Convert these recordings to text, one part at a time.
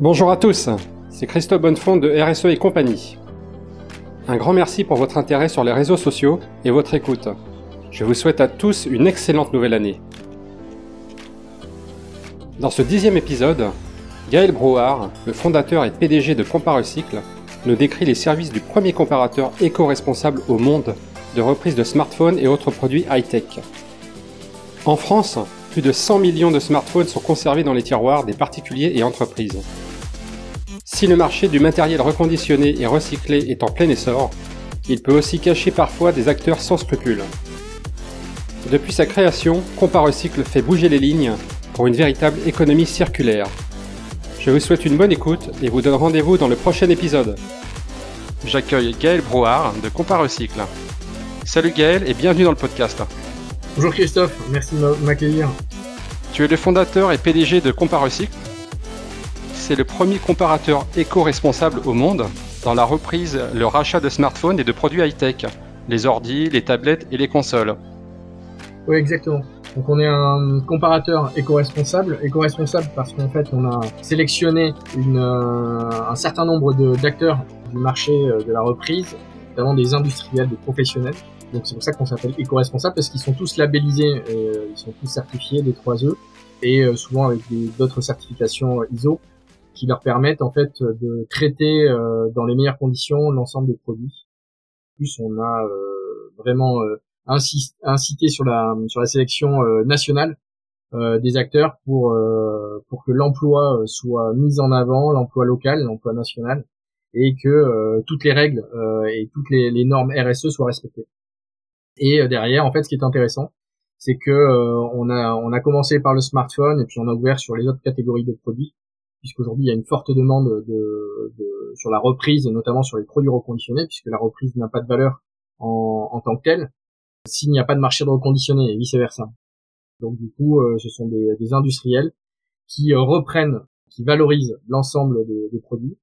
Bonjour à tous, c'est Christophe Bonnefond de RSE et compagnie. Un grand merci pour votre intérêt sur les réseaux sociaux et votre écoute. Je vous souhaite à tous une excellente nouvelle année. Dans ce dixième épisode, Gaël Brouard, le fondateur et PDG de Comparecycle, nous décrit les services du premier comparateur éco-responsable au monde de reprise de smartphones et autres produits high-tech. En France, plus de 100 millions de smartphones sont conservés dans les tiroirs des particuliers et entreprises. Si le marché du matériel reconditionné et recyclé est en plein essor, il peut aussi cacher parfois des acteurs sans scrupules. Depuis sa création, Comparecycle fait bouger les lignes pour une véritable économie circulaire. Je vous souhaite une bonne écoute et vous donne rendez-vous dans le prochain épisode. J'accueille Gaël Brouard de Comparecycle. Salut Gaël et bienvenue dans le podcast. Bonjour Christophe, merci de m'accueillir. Tu es le fondateur et PDG de Comparecycle. C'est le premier comparateur éco-responsable au monde dans la reprise, le rachat de smartphones et de produits high-tech, les ordis, les tablettes et les consoles. Oui, exactement. Donc on est un comparateur éco-responsable. Éco-responsable parce qu'en fait on a sélectionné euh, un certain nombre d'acteurs du marché euh, de la reprise, notamment des industriels, des professionnels, donc c'est pour ça qu'on s'appelle éco-responsable parce qu'ils sont tous labellisés, euh, ils sont tous certifiés des 3E et souvent avec d'autres certifications ISO qui leur permettent en fait de traiter euh, dans les meilleures conditions l'ensemble des produits. En plus, on a euh, vraiment incité sur la sur la sélection nationale des acteurs pour pour que l'emploi soit mis en avant, l'emploi local, l'emploi national, et que toutes les règles et toutes les, les normes RSE soient respectées. Et euh, derrière, en fait, ce qui est intéressant, c'est que euh, on a on a commencé par le smartphone et puis on a ouvert sur les autres catégories de produits, puisqu'aujourd'hui il y a une forte demande de, de, sur la reprise et notamment sur les produits reconditionnés, puisque la reprise n'a pas de valeur en, en tant que telle s'il n'y a pas de marché de reconditionné et vice versa. Donc du coup, euh, ce sont des, des industriels qui reprennent, qui valorisent l'ensemble des, des, produits,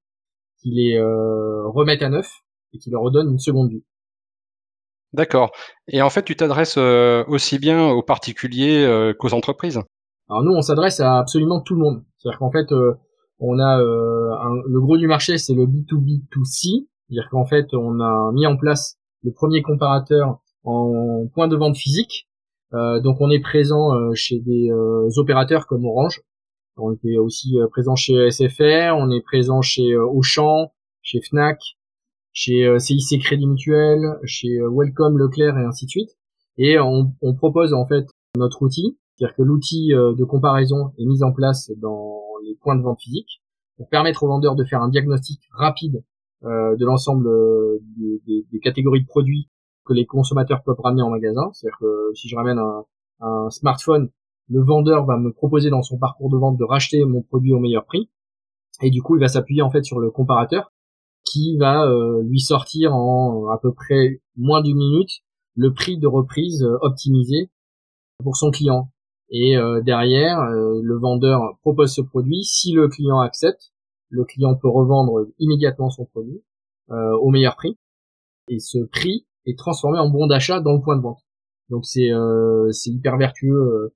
qui les remettent à neuf et qui leur redonnent une seconde vie. D'accord. Et en fait, tu t'adresses euh, aussi bien aux particuliers euh, qu'aux entreprises? Alors nous, on s'adresse à absolument tout le monde. C'est-à-dire qu'en fait, euh, on a le gros du marché, c'est le B2B2C. C'est-à-dire qu'en fait, on a mis en place le premier comparateur en point de vente physique. donc on est présent chez des opérateurs comme Orange. On est aussi présent chez SFR, on est présent chez Auchan, chez Fnac, chez euh, CIC Crédit Mutuel, chez euh, Welcome, Leclerc et ainsi de suite. Et on, on propose en fait notre outil, c'est-à-dire que l'outil euh, de comparaison est mis en place dans les points de vente physiques pour permettre aux vendeurs de faire un diagnostic rapide euh, de l'ensemble des, des, catégories de produits que les consommateurs peuvent ramener en magasin. C'est-à-dire que si je ramène un, smartphone, le vendeur va me proposer dans son parcours de vente de racheter mon produit au meilleur prix. Et du coup, il va s'appuyer en fait sur le comparateur qui va euh, lui sortir en à peu près moins d'une minute le prix de reprise euh, optimisé pour son client. Et euh, derrière, le vendeur propose ce produit. Si le client accepte, le client peut revendre immédiatement son produit au meilleur prix. Et ce prix est transformé en bon d'achat dans le point de vente. Donc c'est c'est hyper vertueux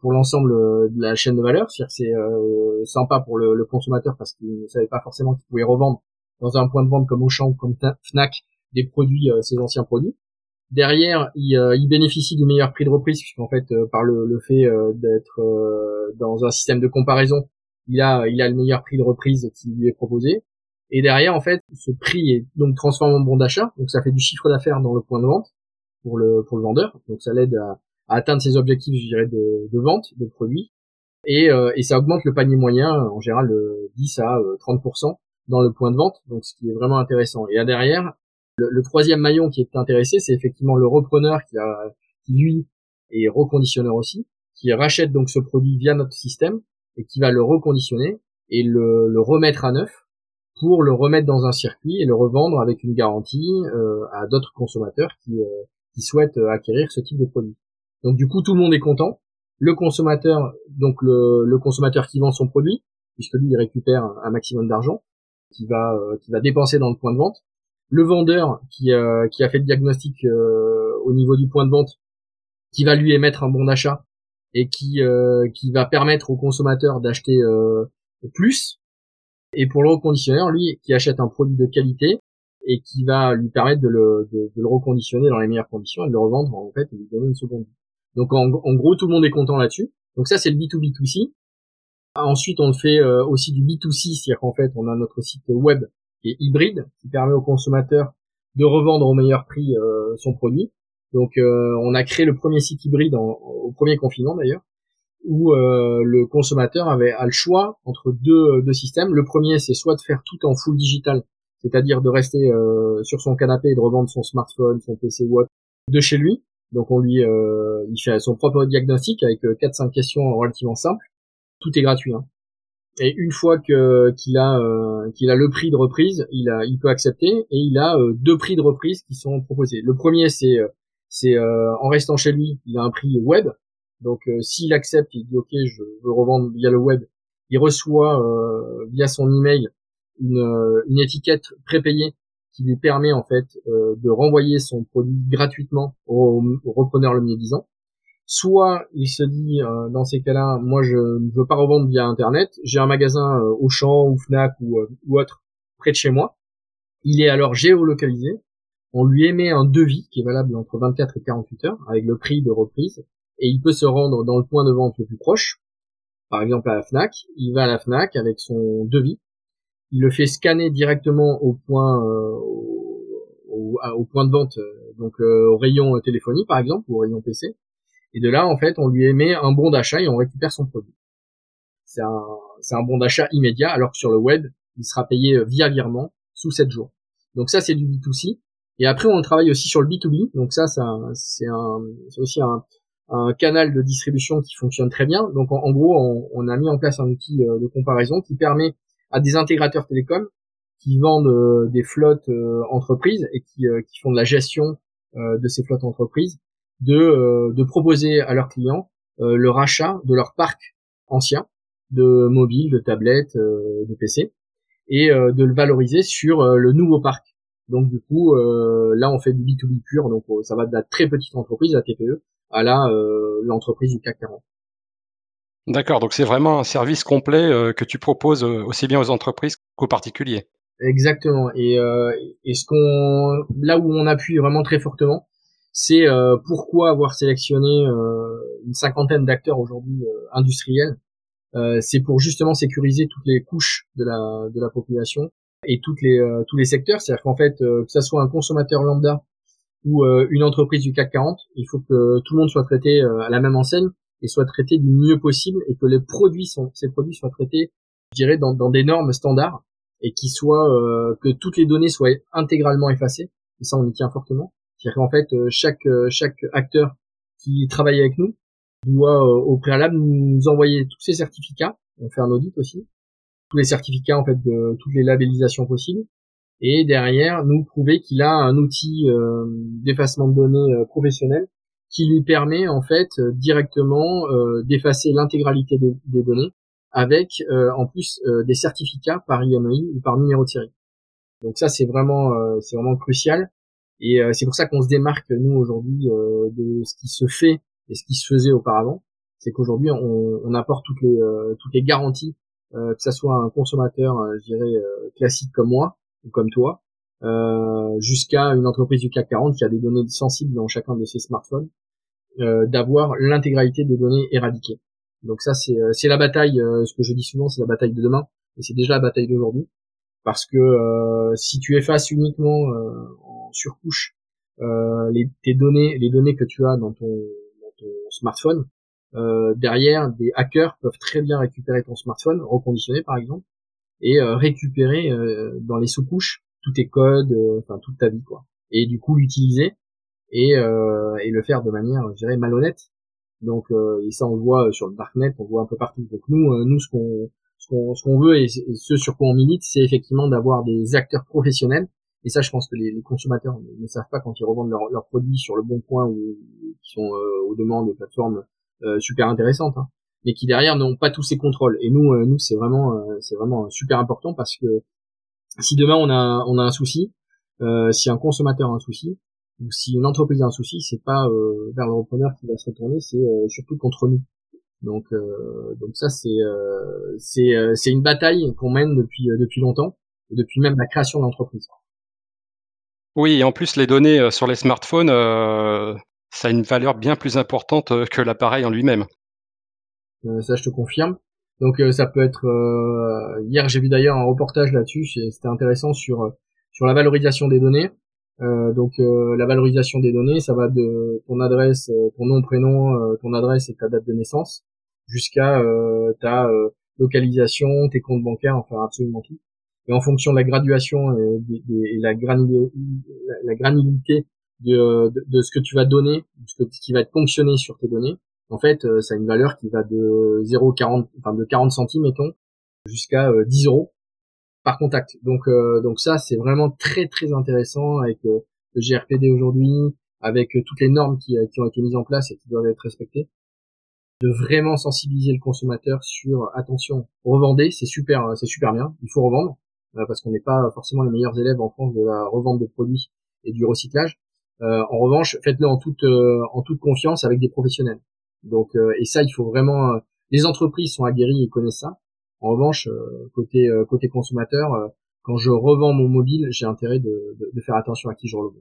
pour l'ensemble de la chaîne de valeur. C'est-à-dire c'est sympa pour le, le consommateur parce qu'il ne savait pas forcément qu'il pouvait revendre dans un point de vente comme Auchan ou comme Fnac des produits, euh, ces anciens produits. Derrière, il, euh, il, bénéficie du meilleur prix de reprise, puisqu'en fait, euh, par le, fait d'être dans un système de comparaison, il a, le meilleur prix de reprise qui lui est proposé. Et derrière, en fait, ce prix est donc transformé en bon d'achat, donc ça fait du chiffre d'affaires dans le point de vente pour le, vendeur, donc ça l'aide à, atteindre ses objectifs, je dirais, de, de vente de produits. Et, et ça augmente le panier moyen, en général, de 10 à 30% dans le point de vente, donc ce qui est vraiment intéressant. Et à derrière, le, troisième maillon qui est intéressé, c'est effectivement le repreneur qui, a, qui lui est reconditionneur aussi, qui rachète donc ce produit via notre système et qui va le reconditionner et le, remettre à neuf pour le remettre dans un circuit et le revendre avec une garantie euh, à d'autres consommateurs qui, euh, souhaitent acquérir ce type de produit. Donc du coup, tout le monde est content. Le consommateur, donc le, consommateur qui vend son produit, puisque lui il récupère un maximum d'argent, euh, qui va dépenser dans le point de vente, le vendeur qui euh, qui a fait le diagnostic euh, au niveau du point de vente, qui va lui émettre un bon d'achat et qui qui va permettre au consommateur d'acheter plus Et pour le reconditionneur, lui, qui achète un produit de qualité et qui va lui permettre de le, de, le reconditionner dans les meilleures conditions et de le revendre en fait et lui donner une seconde Donc en, gros, tout le monde est content là-dessus. Donc ça, c'est le B2B2C. Ensuite, on fait euh, aussi du B2C, c'est-à-dire qu'en fait, on a notre site web qui est hybride, qui permet au consommateur de revendre au meilleur prix euh, son produit. Donc, euh, on a créé le premier site hybride au premier confinement d'ailleurs, où le consommateur avait a le choix entre deux, deux systèmes. Le premier, c'est soit de faire tout en full digital, c'est-à-dire de rester sur son canapé et de revendre son smartphone, son PC ou autre de chez lui. Donc, on lui, il fait son propre diagnostic avec quatre cinq questions relativement simples tout est gratuit. Hein. Et une fois que qu'il a euh, qu'il a le prix de reprise, il a il peut accepter et il a euh, deux prix de reprise qui sont proposés. Le premier c'est euh, c'est en restant chez lui, il a un prix web. Donc s'il accepte, il dit OK, je veux revendre via le web. Il reçoit via son email une une étiquette prépayée qui lui permet en fait de renvoyer son produit gratuitement au, au repreneur le mieux disant soit il se dit euh, dans ces cas-là, moi je ne veux pas revendre via internet, j'ai un magasin euh, Auchan ou Fnac ou, euh, autre près de chez moi. Il est alors géolocalisé. On lui émet un devis qui est valable entre 24 et 48 heures avec le prix de reprise et il peut se rendre dans le point de vente le plus proche. Par exemple à la Fnac, il va à la Fnac avec son devis. Il le fait scanner directement au point au, au, point de vente, donc au rayon téléphonie par exemple ou au rayon PC et de là, en fait, on lui émet un bon d'achat et on récupère son produit. C'est un, un bon d'achat immédiat, alors que sur le web, il sera payé euh, via virement sous 7 jours. Donc ça, c'est du B2C. Et après, on travaille aussi sur le B2B. Donc ça, ça c'est un, c'est aussi un, un, canal de distribution qui fonctionne très bien. Donc en, gros, on, on, a mis en place un outil euh, de comparaison qui permet à des intégrateurs télécoms qui vendent euh, des flottes entreprises et qui, qui font de la gestion de ces flottes entreprises de, euh, de proposer à leurs clients euh, le rachat de leur parc ancien de mobiles, de tablettes, euh, de PC, et de le valoriser sur le nouveau parc. Donc du coup, là on fait du B2B pur, donc ça va de la très petite entreprise, la TPE, à la l'entreprise du CAC 40. D'accord, donc c'est vraiment un service complet que tu proposes aussi bien aux entreprises qu'aux particuliers. Exactement. Et, et ce qu'on, là où on appuie vraiment très fortement, c'est euh, pourquoi avoir sélectionné euh, une cinquantaine d'acteurs aujourd'hui euh, industriels? c'est pour justement sécuriser toutes les couches de la de la population et toutes les tous les secteurs. C'est-à-dire qu'en fait, que ça soit un consommateur lambda ou une entreprise du CAC 40, il faut que tout le monde soit traité à la même enseigne et soit traité du mieux possible et que les produits sont, ces produits soient traités, je dirais, dans, dans des normes standards et qui soient que toutes les données soient intégralement effacées. Et ça, on y tient fortement. C'est-à-dire qu'en fait, euh, chaque, euh, chaque acteur qui travaille avec nous doit euh, au préalable nous envoyer tous ses certificats. On fait un audit aussi. Tous les certificats en fait de toutes les labellisations possibles. Et derrière, nous prouver qu'il a un outil d'effacement de données professionnel qui lui permet en fait directement d'effacer l'intégralité des, données avec en plus des certificats par IMEI ou par numéro de série. Donc ça c'est vraiment c'est vraiment crucial et euh, c'est pour ça qu'on se démarque nous aujourd'hui euh, de ce qui se fait et ce qui se faisait auparavant. C'est qu'aujourd'hui on, on, apporte toutes les euh, toutes les garanties, que ça soit un consommateur, je dirais classique comme moi ou comme toi, jusqu'à une entreprise du CAC 40 qui a des données sensibles dans chacun de ses smartphones, d'avoir l'intégralité des données éradiquées. Donc ça c'est c'est la bataille. ce que je dis souvent, c'est la bataille de demain et c'est déjà la bataille d'aujourd'hui parce que euh, si tu effaces uniquement euh, en surcouche euh, les, tes données, les données que tu as dans ton, dans ton smartphone, derrière des hackers peuvent très bien récupérer ton smartphone, reconditionner par exemple, et récupérer dans les sous-couches tous tes codes, enfin toute ta vie quoi, et du coup l'utiliser et, et le faire de manière, je dirais, malhonnête. Donc et ça on le voit sur le darknet, on le voit un peu partout. Donc nous, nous ce qu'on ce qu'on veut et, ce sur quoi on milite, c'est effectivement d'avoir des acteurs professionnels. Et ça, je pense que les, consommateurs ne, savent pas quand ils revendent leurs produits sur le bon point ou qui sont euh, aux demandes des plateformes euh, super intéressantes, hein, mais qui derrière n'ont pas tous ces contrôles. Et nous, euh, nous, c'est vraiment, euh, c'est vraiment super important parce que si demain on a, on a un souci, si un consommateur a un souci, ou si une entreprise a un souci, c'est pas vers le repreneur qui va se retourner, c'est surtout contre nous. Donc, donc ça c'est c'est c'est une bataille qu'on mène depuis depuis longtemps, depuis même la création de l'entreprise. Oui, et en plus les données sur les smartphones, ça a une valeur bien plus importante que l'appareil en lui-même. ça, je te confirme. Donc ça peut être. hier, j'ai vu d'ailleurs un reportage là-dessus. C'était intéressant sur sur la valorisation des données. Euh, donc euh, la valorisation des données, ça va de ton adresse, euh, ton nom, prénom, ton adresse et ta date de naissance, jusqu'à ta localisation, tes comptes bancaires, enfin absolument tout. Et en fonction de la graduation et, la, granulité, la, granulité de, de, ce que tu vas donner, ce, que, ce qui va être fonctionné sur tes données, en fait, ça a une valeur qui va de 0,40, enfin de 40 centimes, mettons, jusqu'à 10 euros par contact. Donc euh, donc ça c'est vraiment très très intéressant avec euh, le GRPD aujourd'hui, avec euh, toutes les normes qui, qui ont été mises en place et qui doivent être respectées, de vraiment sensibiliser le consommateur sur attention, revendez, c'est super c'est super bien, il faut revendre parce qu'on n'est pas forcément les meilleurs élèves en France de la revente de produits et du recyclage. en revanche, faites-le en toute en toute confiance avec des professionnels. Donc et ça il faut vraiment les entreprises sont aguerries et connaissent ça en revanche, euh, côté euh, côté consommateur, euh, quand je revends mon mobile, j'ai intérêt de, de, faire attention à qui je revends.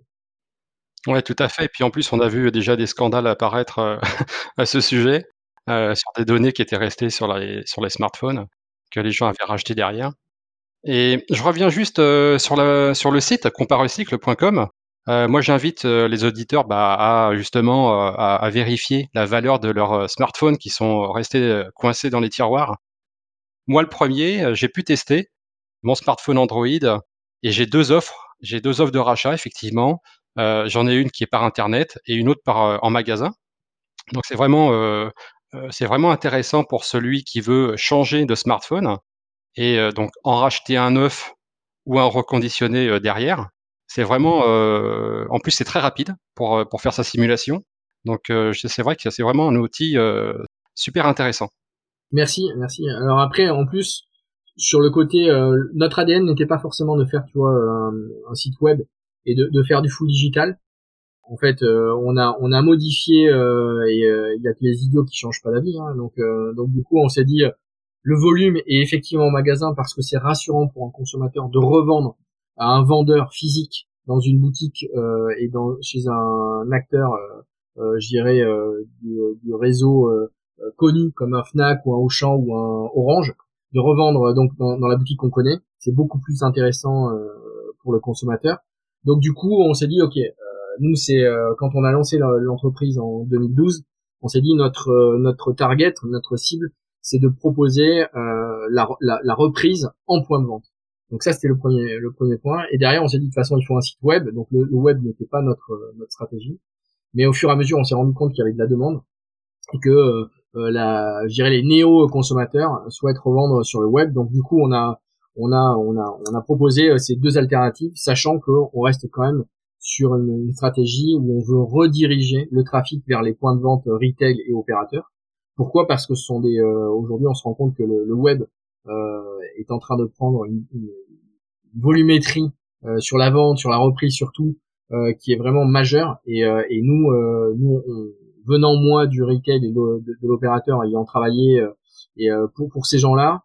Ouais, tout à fait. Et puis en plus, on a vu déjà des scandales apparaître à ce sujet sur des données qui étaient restées sur les sur les smartphones que les gens avaient racheté derrière. Et je reviens juste sur la sur le site comparecycle.com. moi, j'invite les auditeurs bah, à justement à, vérifier la valeur de leurs smartphones qui sont restés coincés dans les tiroirs moi, le premier, euh, j'ai pu tester mon smartphone Android et j'ai deux offres. J'ai deux offres de rachat, effectivement. Euh, j'en ai une qui est par Internet et une autre par euh, en magasin. Donc c'est vraiment, c'est vraiment intéressant pour celui qui veut changer de smartphone et donc en racheter un neuf ou un reconditionné derrière. C'est vraiment, en plus c'est très rapide pour pour faire sa simulation. Donc c'est vrai que c'est vraiment un outil super intéressant. Merci, merci. Alors après, en plus, sur le côté, euh, notre ADN n'était pas forcément de faire, tu vois, un, site web et de, de, faire du full digital. En fait, euh, on a on a modifié euh, et il y a que les idiots qui changent pas la vie. Hein, donc donc du coup, on s'est dit le volume est effectivement au magasin parce que c'est rassurant pour un consommateur de revendre à un vendeur physique dans une boutique et dans chez un acteur, je dirais, du, du, réseau euh, connu comme un Fnac ou un Auchan ou un Orange, de revendre donc dans, la boutique qu'on connaît, c'est beaucoup plus intéressant euh, pour le consommateur. Donc du coup, on s'est dit ok, euh, nous c'est quand on a lancé l'entreprise en 2012, on s'est dit notre notre target, notre cible, c'est de proposer la, la, reprise en point de vente. Donc ça c'était le premier le premier point. Et derrière on s'est dit de toute façon il faut un site web. Donc le, web n'était pas notre notre stratégie. Mais au fur et à mesure on s'est rendu compte qu'il y avait de la demande et que euh, la, je les néo-consommateurs souhaitent revendre sur le web. Donc du coup, on a, on a, on a, on a proposé euh, ces deux alternatives, sachant qu'on reste quand même sur une, stratégie où on veut rediriger le trafic vers les points de vente retail et opérateurs. Pourquoi? Parce que ce sont des. Euh, aujourd'hui, on se rend compte que le, le web euh, est en train de prendre une, volumétrie euh, sur la vente, sur la reprise surtout, qui est vraiment majeure. Et, nous, nous, venant moi du retail et de, l'opérateur ayant travaillé et pour ces gens-là,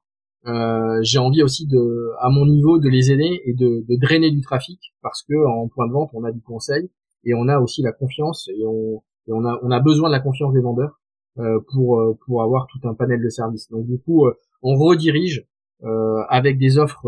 euh, j'ai envie aussi de, à mon niveau, de les aider et de, drainer du trafic parce que en point de vente, on a du conseil et on a aussi la confiance et on, on a on a besoin de la confiance des vendeurs pour pour avoir tout un panel de services. Donc du coup, on redirige euh, avec des offres,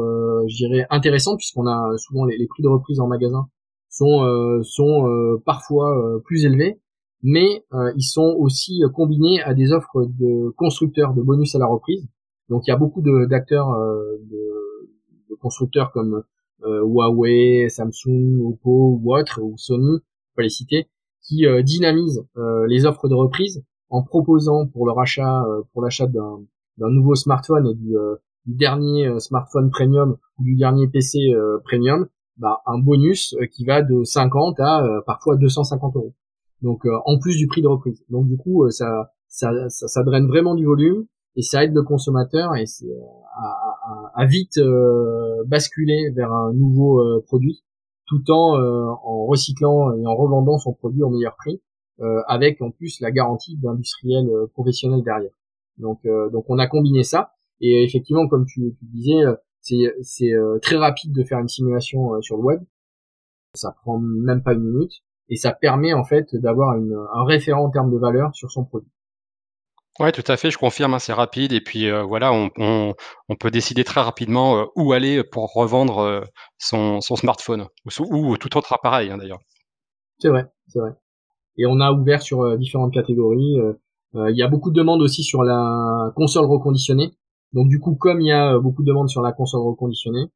je dirais intéressantes puisqu'on a souvent les, les, prix de reprise en magasin sont sont parfois plus élevés mais euh, ils sont aussi euh, combinés à des offres de constructeurs de bonus à la reprise. Donc il y a beaucoup d'acteurs euh, de, de, constructeurs comme Huawei, Samsung, Oppo ou autres, ou Sony, pas les citer, qui dynamisent les offres de reprise en proposant pour leur achat, pour l'achat d'un nouveau smartphone et du, du dernier smartphone premium ou du dernier PC premium, bah, un bonus qui va de 50 à parfois 250 euros donc euh, en plus du prix de reprise. Donc du coup, euh, ça, ça, ça, draine vraiment du volume et ça aide le consommateur euh, à, à, vite basculer vers un nouveau produit, tout en en recyclant et en revendant son produit au meilleur prix, avec en plus la garantie d'industriel professionnel derrière. Donc, donc on a combiné ça. Et effectivement, comme tu, tu disais, c'est très rapide de faire une simulation sur le web. Ça prend même pas une minute et ça permet en fait d'avoir un référent en termes de valeur sur son produit. Ouais, tout à fait, je confirme, hein, c'est rapide et puis euh, voilà, on, on, on, peut décider très rapidement euh, où aller pour revendre euh, son, son, smartphone ou, ou, tout autre appareil hein, d'ailleurs. C'est vrai, c'est vrai. Et on a ouvert sur différentes catégories. Il y a beaucoup de demandes aussi sur la console reconditionnée. Donc du coup, comme il y a beaucoup de demandes sur la console reconditionnée,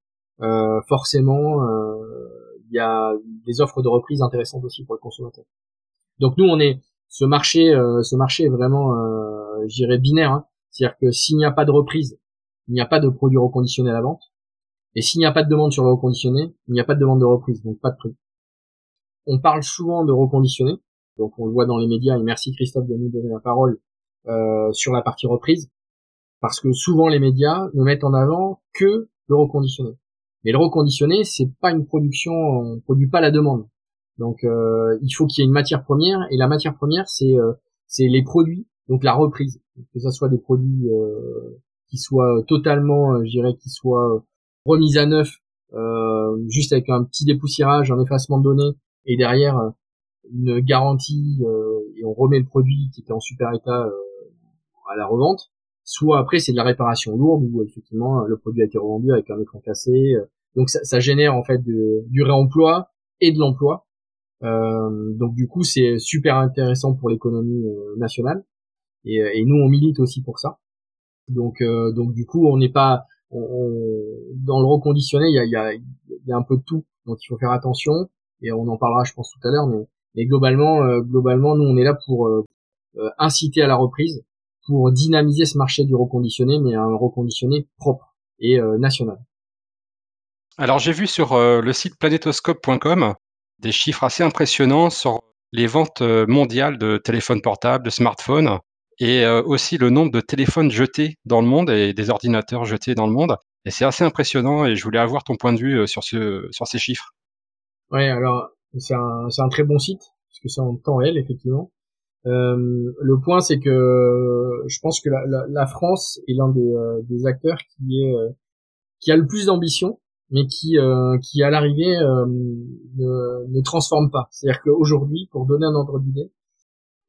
forcément, il y a des offres de reprise intéressantes aussi pour le consommateur. Donc nous, on est ce marché, ce marché est vraiment euh, je dirais binaire. Hein. C'est-à-dire que s'il n'y a pas de reprise, il n'y a pas de produit reconditionné à la vente. Et s'il n'y a pas de demande sur le reconditionné, il n'y a pas de demande de reprise, donc pas de prix. On parle souvent de reconditionné, donc on le voit dans les médias, et merci Christophe de nous donner la parole euh, sur la partie reprise, parce que souvent les médias ne mettent en avant que le reconditionné. Mais le reconditionné, c'est pas une production, on produit pas la demande. Donc euh, il faut qu'il y ait une matière première, et la matière première, c'est euh, les produits donc la reprise, que ce soit des produits qui soient totalement, je dirais, qui soient remis à neuf, juste avec un petit dépoussiérage, un effacement de données, et derrière une garantie et on remet le produit qui était en super état à la revente. Soit après c'est de la réparation lourde où effectivement le produit a été revendu avec un écran cassé. donc ça, ça génère en fait de, du réemploi et de l'emploi. donc du coup c'est super intéressant pour l'économie nationale. Et, euh, et, nous on milite aussi pour ça. Donc euh, donc du coup on n'est pas dans le reconditionné il y a, y, a, y a un peu de tout donc il faut faire attention et on en parlera je pense tout à l'heure mais, mais globalement euh, globalement nous on est là pour inciter à la reprise pour dynamiser ce marché du reconditionné mais un reconditionné propre et national. Alors j'ai vu sur le site planetoscope.com des chiffres assez impressionnants sur les ventes mondiales de téléphones portables, de smartphones et euh, aussi le nombre de téléphones jetés dans le monde et des ordinateurs jetés dans le monde. Et c'est assez impressionnant et je voulais avoir ton point de vue euh, sur, ce, sur ces chiffres. Ouais, alors c'est un, un très bon site, parce que c'est en temps réel, effectivement. Euh, le point, c'est que je pense que la, France est l'un des, euh, acteurs qui est qui a le plus d'ambition, mais qui qui à l'arrivée ne, ne transforme pas. C'est-à-dire qu'aujourd'hui, pour donner un ordre d'idée,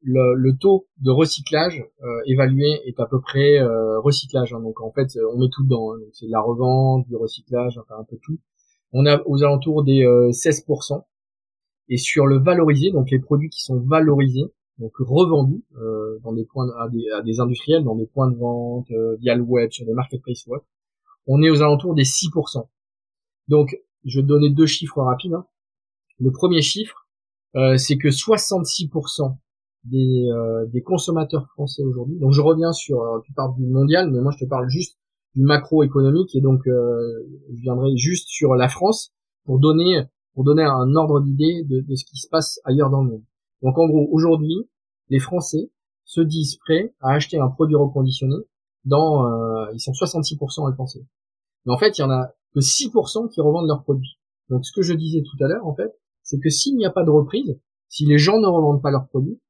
le, taux de recyclage euh, évalué est à peu près euh, recyclage. Hein. donc en fait, on met tout dedans. Hein. c'est de la revente, du recyclage, enfin un peu tout. On a aux alentours des 16%. Euh, Et sur le valorisé, donc les produits qui sont valorisés, donc revendus euh, dans des points à des, industriels, dans des points de vente, via le web, sur des marketplaces web, on est aux alentours des 6%. Donc je vais te donner deux chiffres rapides. Hein. Le premier chiffre, c'est que 66% des, euh, des consommateurs français aujourd'hui. Donc je reviens sur, euh, tu parles du mondial, mais moi je te parle juste du macroéconomique et donc euh, je viendrai juste sur la France pour donner pour donner un ordre d'idée de, de, ce qui se passe ailleurs dans le monde. Donc en gros aujourd'hui les Français se disent prêts à acheter un produit reconditionné dans ils sont 66% à le penser. Mais en fait il y en a que 6% qui revendent leurs produits. Donc ce que je disais tout à l'heure en fait c'est que s'il n'y a pas de reprise, si les gens ne revendent pas leurs produits,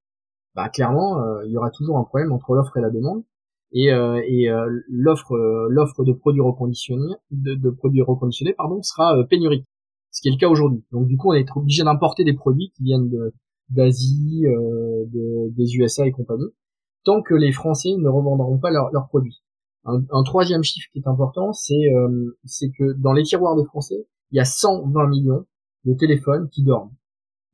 bah clairement euh, il y aura toujours un problème entre l'offre et la demande et, euh, et euh, l'offre l'offre de produits reconditionnés de, de produits reconditionnés pardon sera pénurique ce qui est le cas aujourd'hui donc du coup on est obligé d'importer des produits qui viennent d'Asie de, des USA et compagnie tant que les Français ne revendront pas leurs produits un, un, troisième chiffre qui est important c'est c'est que dans les tiroirs des Français il y a 120 millions de téléphones qui dorment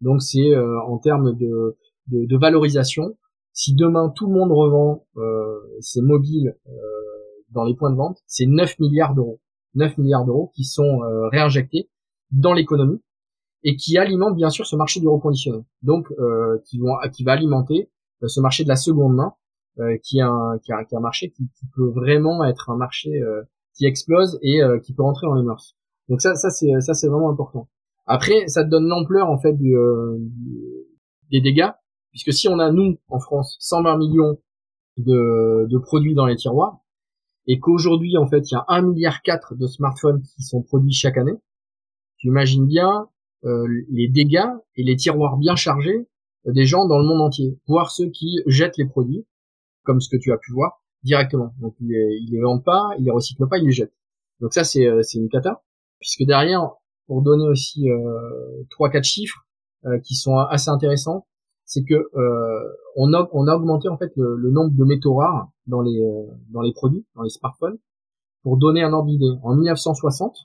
donc c'est en termes de de, de, valorisation. Si demain tout le monde revend euh, ses mobiles euh, dans les points de vente, c'est 9 milliards d'euros. 9 milliards d'euros qui sont euh, réinjectés dans l'économie et qui alimentent bien sûr ce marché du reconditionné. Donc euh, qui vont qui va alimenter euh, ce marché de la seconde main euh, qui est un qui est un, marché qui, qui, peut vraiment être un marché qui explose et qui peut rentrer dans les mœurs. Donc ça ça c'est ça c'est vraiment important. Après ça te donne l'ampleur en fait du, des dégâts Puisque si on a, nous, en France, 120 millions de, de produits dans les tiroirs, et qu'aujourd'hui, en fait, il y a 1,4 milliard de smartphones qui sont produits chaque année, tu imagines bien euh, les dégâts et les tiroirs bien chargés des gens dans le monde entier, voire ceux qui jettent les produits, comme ce que tu as pu voir. directement. Donc ils les, les vendent pas, ils les recyclent pas, ils les jettent. Donc ça c'est c'est une cata puisque derrière pour donner aussi trois quatre chiffres qui sont assez intéressants, c'est que on a on a augmenté en fait le, le nombre de métaux rares dans les dans les produits, dans les smartphones pour donner un ordre d'idée, en 1960,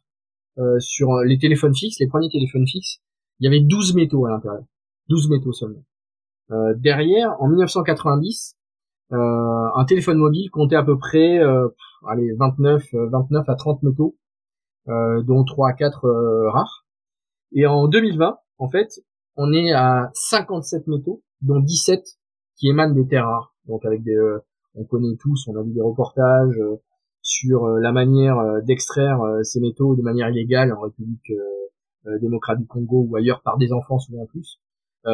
euh, sur les téléphones fixes, les premiers téléphones fixes, il y avait 12 métaux à l'intérieur. 12 métaux seulement. Euh, derrière, en 1990, euh, un téléphone mobile comptait à peu près euh, allez, 29, 29 à 30 métaux, euh, dont 3 à 4 rares. Et en 2020, en fait, on est à 57 métaux, dont 17 qui émanent des terres rares. Donc avec des, on connaît tous, on a vu des reportages, sur euh, la manière euh, d'extraire euh, ces métaux de manière illégale en République démocrate du Congo ou ailleurs par des enfants souvent en plus.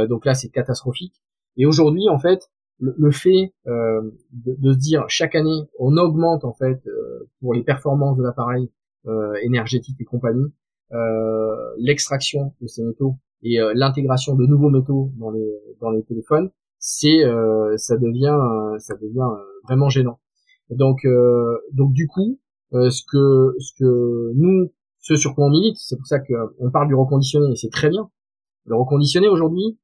donc là, c'est catastrophique. Et aujourd'hui, en fait, le, fait de, se dire chaque année, on augmente en fait pour les performances de l'appareil énergétique et compagnie l'extraction de ces métaux et l'intégration de nouveaux métaux dans les dans les téléphones, c'est ça devient ça devient vraiment gênant. Donc, euh, donc du coup, euh, ce que ce que nous, ce sur quoi on milite, c'est pour ça qu'on parle du reconditionné, et c'est très bien. Le reconditionné aujourd'hui,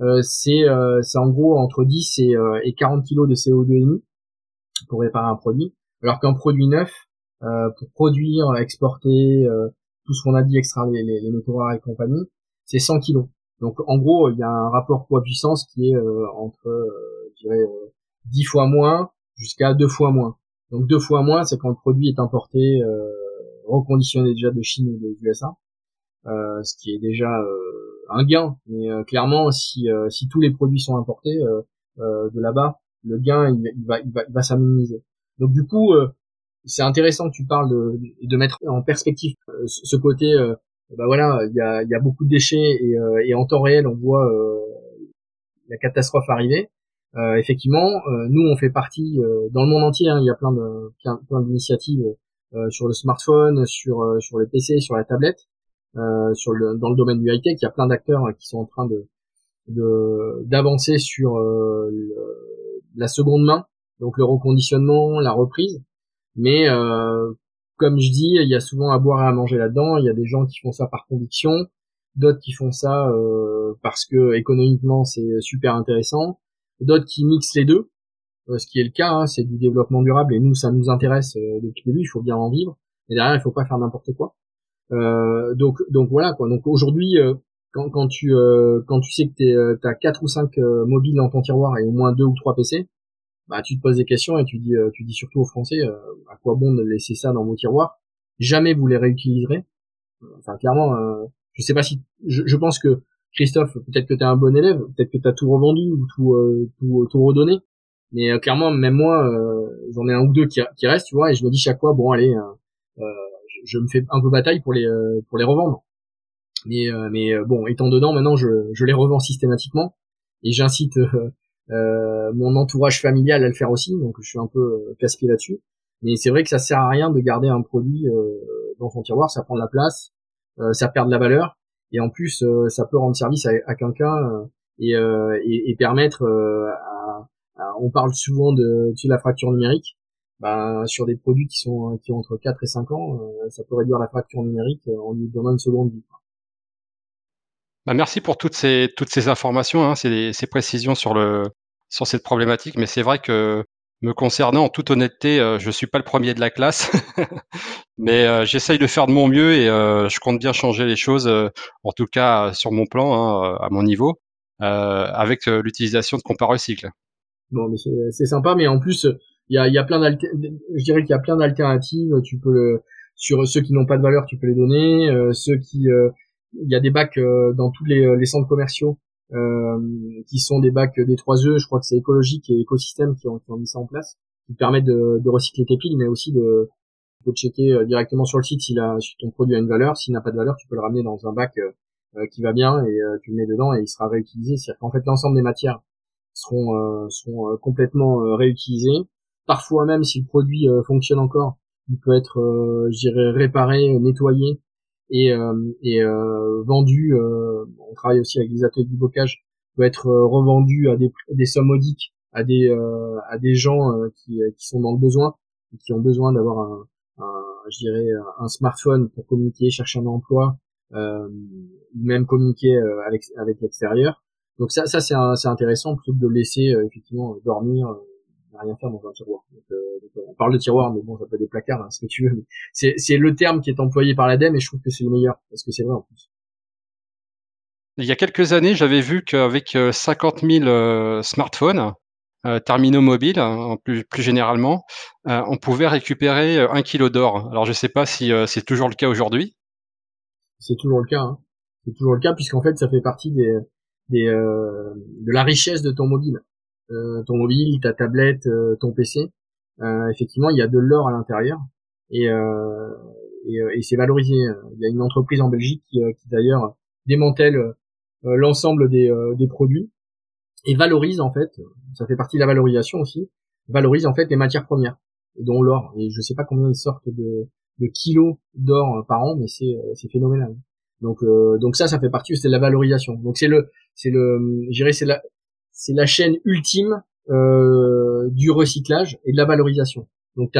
euh, c'est c'est en gros entre 10 et, et 40 kilos de CO2 émis pour réparer un produit, alors qu'un produit neuf, pour produire, exporter, tout ce qu'on a dit, extraire les, les, rares et compagnie, c'est 100 kilos. Donc en gros, il y a un rapport poids-puissance qui est entre, je dirais, 10 fois moins jusqu'à deux fois moins. Donc deux fois moins, c'est quand le produit est importé, euh, reconditionné déjà de Chine ou des USA, euh, ce qui est déjà euh, un gain. Mais euh, clairement, si, si tous les produits sont importés de là-bas, le gain il, va il va il va s'améniser. Donc du coup, c'est intéressant tu parles de, de mettre en perspective ce côté. bah voilà, il y a, y a beaucoup de déchets et, et en temps réel, on voit la catastrophe arriver. Euh, effectivement, euh, nous on fait partie euh, dans le monde entier. Hein, il y a plein de plein, d'initiatives sur le smartphone, sur sur les PC, sur la tablette, sur le dans le domaine du high tech. Il y a plein d'acteurs qui sont en train de d'avancer sur la seconde main, donc le reconditionnement, la reprise. Mais comme je dis, il y a souvent à boire et à manger là-dedans. Il y a des gens qui font ça par conviction, d'autres qui font ça parce que économiquement c'est super intéressant, d'autres qui mixent les deux, euh, ce qui est le cas, hein, c'est du développement durable et nous ça nous intéresse euh, depuis le début, il faut bien en vivre, et derrière il faut pas faire n'importe quoi. Euh, donc donc voilà quoi. Donc aujourd'hui quand, quand tu quand tu sais que tu as quatre ou cinq mobiles dans ton tiroir et au moins deux ou trois PC, bah tu te poses des questions et tu dis tu dis surtout aux Français à quoi bon de laisser ça dans vos tiroirs? Jamais vous les réutiliserez. Enfin clairement, je sais pas si je, je pense que Christophe, peut-être que t'es un bon élève, peut-être que t'as tout revendu ou tout, euh, tout, tout redonné. Mais euh, clairement, même moi, euh, j'en ai un ou deux qui, qui restent, tu vois, et je me dis chaque fois, bon, allez, je, me fais un peu bataille pour les, pour les revendre. Mais, mais bon, étant dedans, maintenant, je, je les revends systématiquement, et j'incite mon entourage familial à le faire aussi, donc je suis un peu casse-pied là-dessus. Mais c'est vrai que ça sert à rien de garder un produit dans son tiroir, ça prend de la place, ça perd de la valeur, et en plus euh, ça peut rendre service à, quelqu'un euh, et, euh, et, et, permettre à, on parle souvent de, de la fracture numérique bah, sur des produits qui sont qui ont entre 4 et 5 ans, ça peut réduire la fracture numérique en lui donnant une seconde vie. Bah merci pour toutes ces toutes ces informations, hein, ces, ces précisions sur le sur cette problématique. Mais c'est vrai que me concernant, en toute honnêteté, euh, je suis pas le premier de la classe, mais euh, j'essaye de faire de mon mieux et euh, je compte bien changer les choses, en tout cas sur mon plan, hein, à mon niveau, avec l'utilisation de compas recycle. Bon, c'est sympa, mais en plus, il y a, plein je dirais qu'il y a plein d'alternatives. Tu peux le, sur ceux qui n'ont pas de valeur, tu peux les donner. ceux qui, il y a des bacs dans tous les centres commerciaux euh, qui sont des bacs des 3E, je crois que c'est écologique et écosystème qui ont, mis ça en place, qui permettent de, recycler tes piles, mais aussi de, de checker euh, directement sur le site si ton produit a une valeur. S'il n'a pas de valeur, tu peux le ramener dans un bac euh, qui va bien et tu le mets dedans et il sera réutilisé. C'est-à-dire qu'en fait, l'ensemble des matières seront, seront complètement réutilisées. Parfois même, si le produit fonctionne encore, il peut être, je dirais, réparé, nettoyé et, euh, et euh, vendu. Euh, on travaille aussi avec des ateliers de bocage, peut être revendu à des, des sommes modiques à des à des gens qui, qui sont dans le besoin, qui ont besoin d'avoir un, un, je dirais un smartphone pour communiquer, chercher un emploi, euh, même communiquer avec avec l'extérieur. Donc ça, ça c'est c'est intéressant plutôt que de laisser effectivement dormir rien faire dans un tiroir. Donc, on parle de tiroir, mais bon, ça peut être des placards, hein, ce que tu veux. C'est, le terme qui est employé par l'ADEME et je trouve que c'est le meilleur parce que c'est vrai en plus. Il y a quelques années, j'avais vu qu'avec 50 euh, 000 euh, smartphones, euh, terminaux mobiles, hein, plus, plus généralement, on pouvait récupérer un kilo d'or. Alors, je ne sais pas si c'est toujours le cas aujourd'hui. C'est toujours le cas. Hein. C'est toujours le cas puisqu'en fait, ça fait partie des, des de la richesse de ton mobile. Ton mobile, ta tablette, ton PC. effectivement, il y a de l'or à l'intérieur et, et, et c'est valorisé. Il y a une entreprise en Belgique qui, qui d'ailleurs démantèle euh, l'ensemble des, euh, des produits et valorise en fait, ça fait partie de la valorisation aussi, valorise en fait les matières premières, dont l'or. Et je sais pas combien ils sortent de, de kilos d'or euh, par an, mais c'est c'est phénoménal. Donc donc ça, ça fait partie c'est de la valorisation. Donc c'est le c'est le, j'irais c'est c'est la chaîne ultime euh, du recyclage et de la valorisation. Donc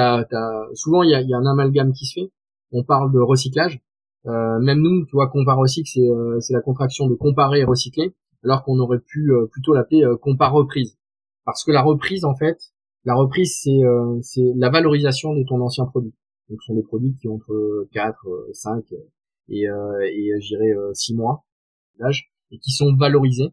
souvent il y a, y a un amalgame qui se fait. On parle de recyclage, euh, même nous, tu vois, compare recycle, c'est euh, c'est la contraction de comparer et recycler, alors qu'on aurait pu euh, plutôt l'appeler compare reprise. Parce que la reprise, en fait, la reprise, c'est c'est la valorisation de ton ancien produit. Donc, ce sont des produits qui ont entre 4, 5 et, et je dirais 6 mois d'âge, et qui sont valorisés.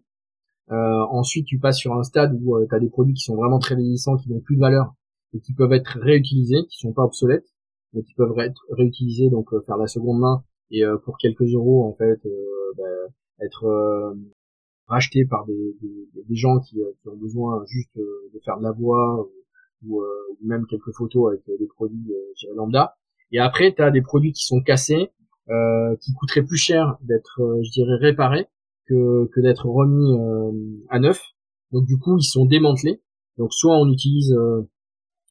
Ensuite, tu passes sur un stade où tu as des produits qui sont vraiment très vieillissants, qui n'ont plus de valeur, et qui peuvent être réutilisés, qui sont pas obsolètes, mais qui peuvent être réutilisés, donc faire la seconde main et euh, pour quelques euros en fait euh, bah, être euh, racheté par des, gens qui, ont besoin juste de faire de la voix ou, même quelques photos avec des produits euh, lambda. Et après, tu des produits qui sont cassés, euh, qui coûteraient plus cher d'être, je dirais, réparés que, que d'être remis à neuf. Donc du coup, ils sont démantelés. Donc soit on utilise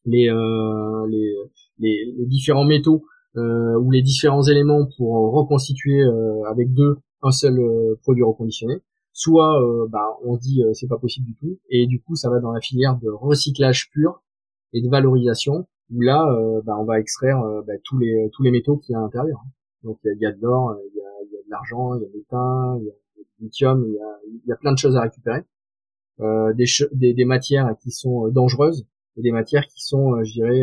les, les, les, les, différents métaux euh, ou les différents éléments pour reconstituer euh, avec deux un seul euh, produit reconditionné soit bah, on dit c'est pas possible du tout et du coup ça va dans la filière de recyclage pur et de valorisation où là bah, on va extraire bah, tous les tous les métaux qu'il y a à l'intérieur donc il y, a de l'or il y a, de l'argent il y a de l'étain il y a lithium il y a, il y a plein de choses à récupérer euh, des, des, des matières qui sont dangereuses et des matières qui sont je dirais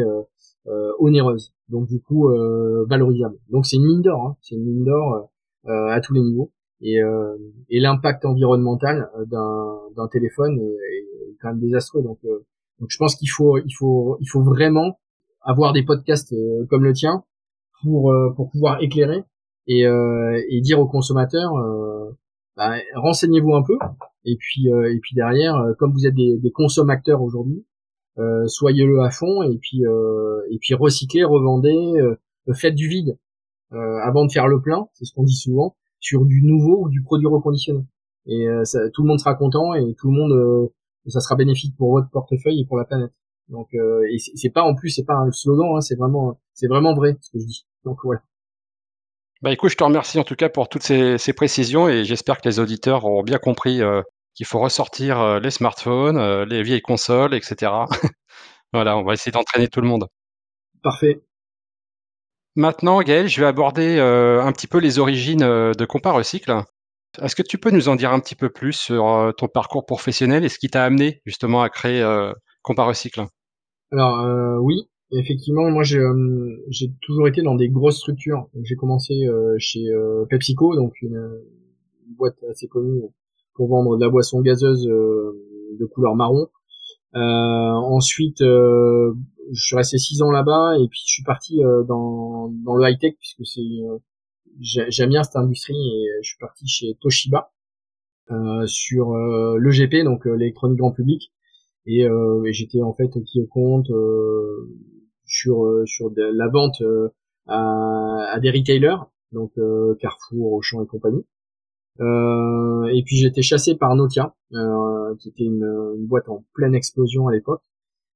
euh, onéreuses donc du coup euh, valorisable. Donc c'est une mine d'or, hein. c'est une mine d'or euh, à tous les niveaux. Et, euh, et l'impact environnemental d'un, téléphone est, est, quand même désastreux. Donc, donc je pense qu'il faut, il faut, il faut vraiment avoir des podcasts comme le tien pour pour pouvoir éclairer et, et dire aux consommateurs bah, renseignez-vous un peu et puis et puis derrière comme vous êtes des, des consommateurs aujourd'hui euh, soyez-le à fond et puis euh, et puis recyclez, revendez, euh, faites du vide avant de faire le plein, c'est ce qu'on dit souvent, sur du nouveau ou du produit reconditionné. Et ça, tout le monde sera content et tout le monde, ça sera bénéfique pour votre portefeuille et pour la planète. Donc et c'est pas en plus c'est pas un slogan, hein, c'est vraiment c'est vraiment vrai ce que je dis. Donc voilà. Bah écoute, je te remercie en tout cas pour toutes ces, ces précisions et j'espère que les auditeurs auront bien compris euh, qu'il faut ressortir euh, les smartphones, euh, les vieilles consoles, etc. voilà, on va essayer d'entraîner tout le monde. Parfait. Maintenant, Gaël, je vais aborder un petit peu les origines de Recycle. Est-ce que tu peux nous en dire un petit peu plus sur ton parcours professionnel et ce qui t'a amené justement à créer Recycle? Alors oui, effectivement, moi j'ai toujours été dans des grosses structures. J'ai commencé chez PepsiCo, donc une, boîte assez connue pour vendre de la boisson gazeuse euh, de couleur marron. Euh, ensuite, euh, je suis resté six ans là-bas et puis je suis parti dans, dans le high tech puisque c'est j'aime bien cette industrie et je suis parti chez Toshiba euh, sur euh, l'EGP donc l'électronique grand public et, et j'étais en fait qui compte sur sur de la vente à, à, des retailers donc Carrefour, Auchan et compagnie euh, et puis j'ai été chassé par Nokia, euh, qui était une, une, boîte en pleine explosion à l'époque,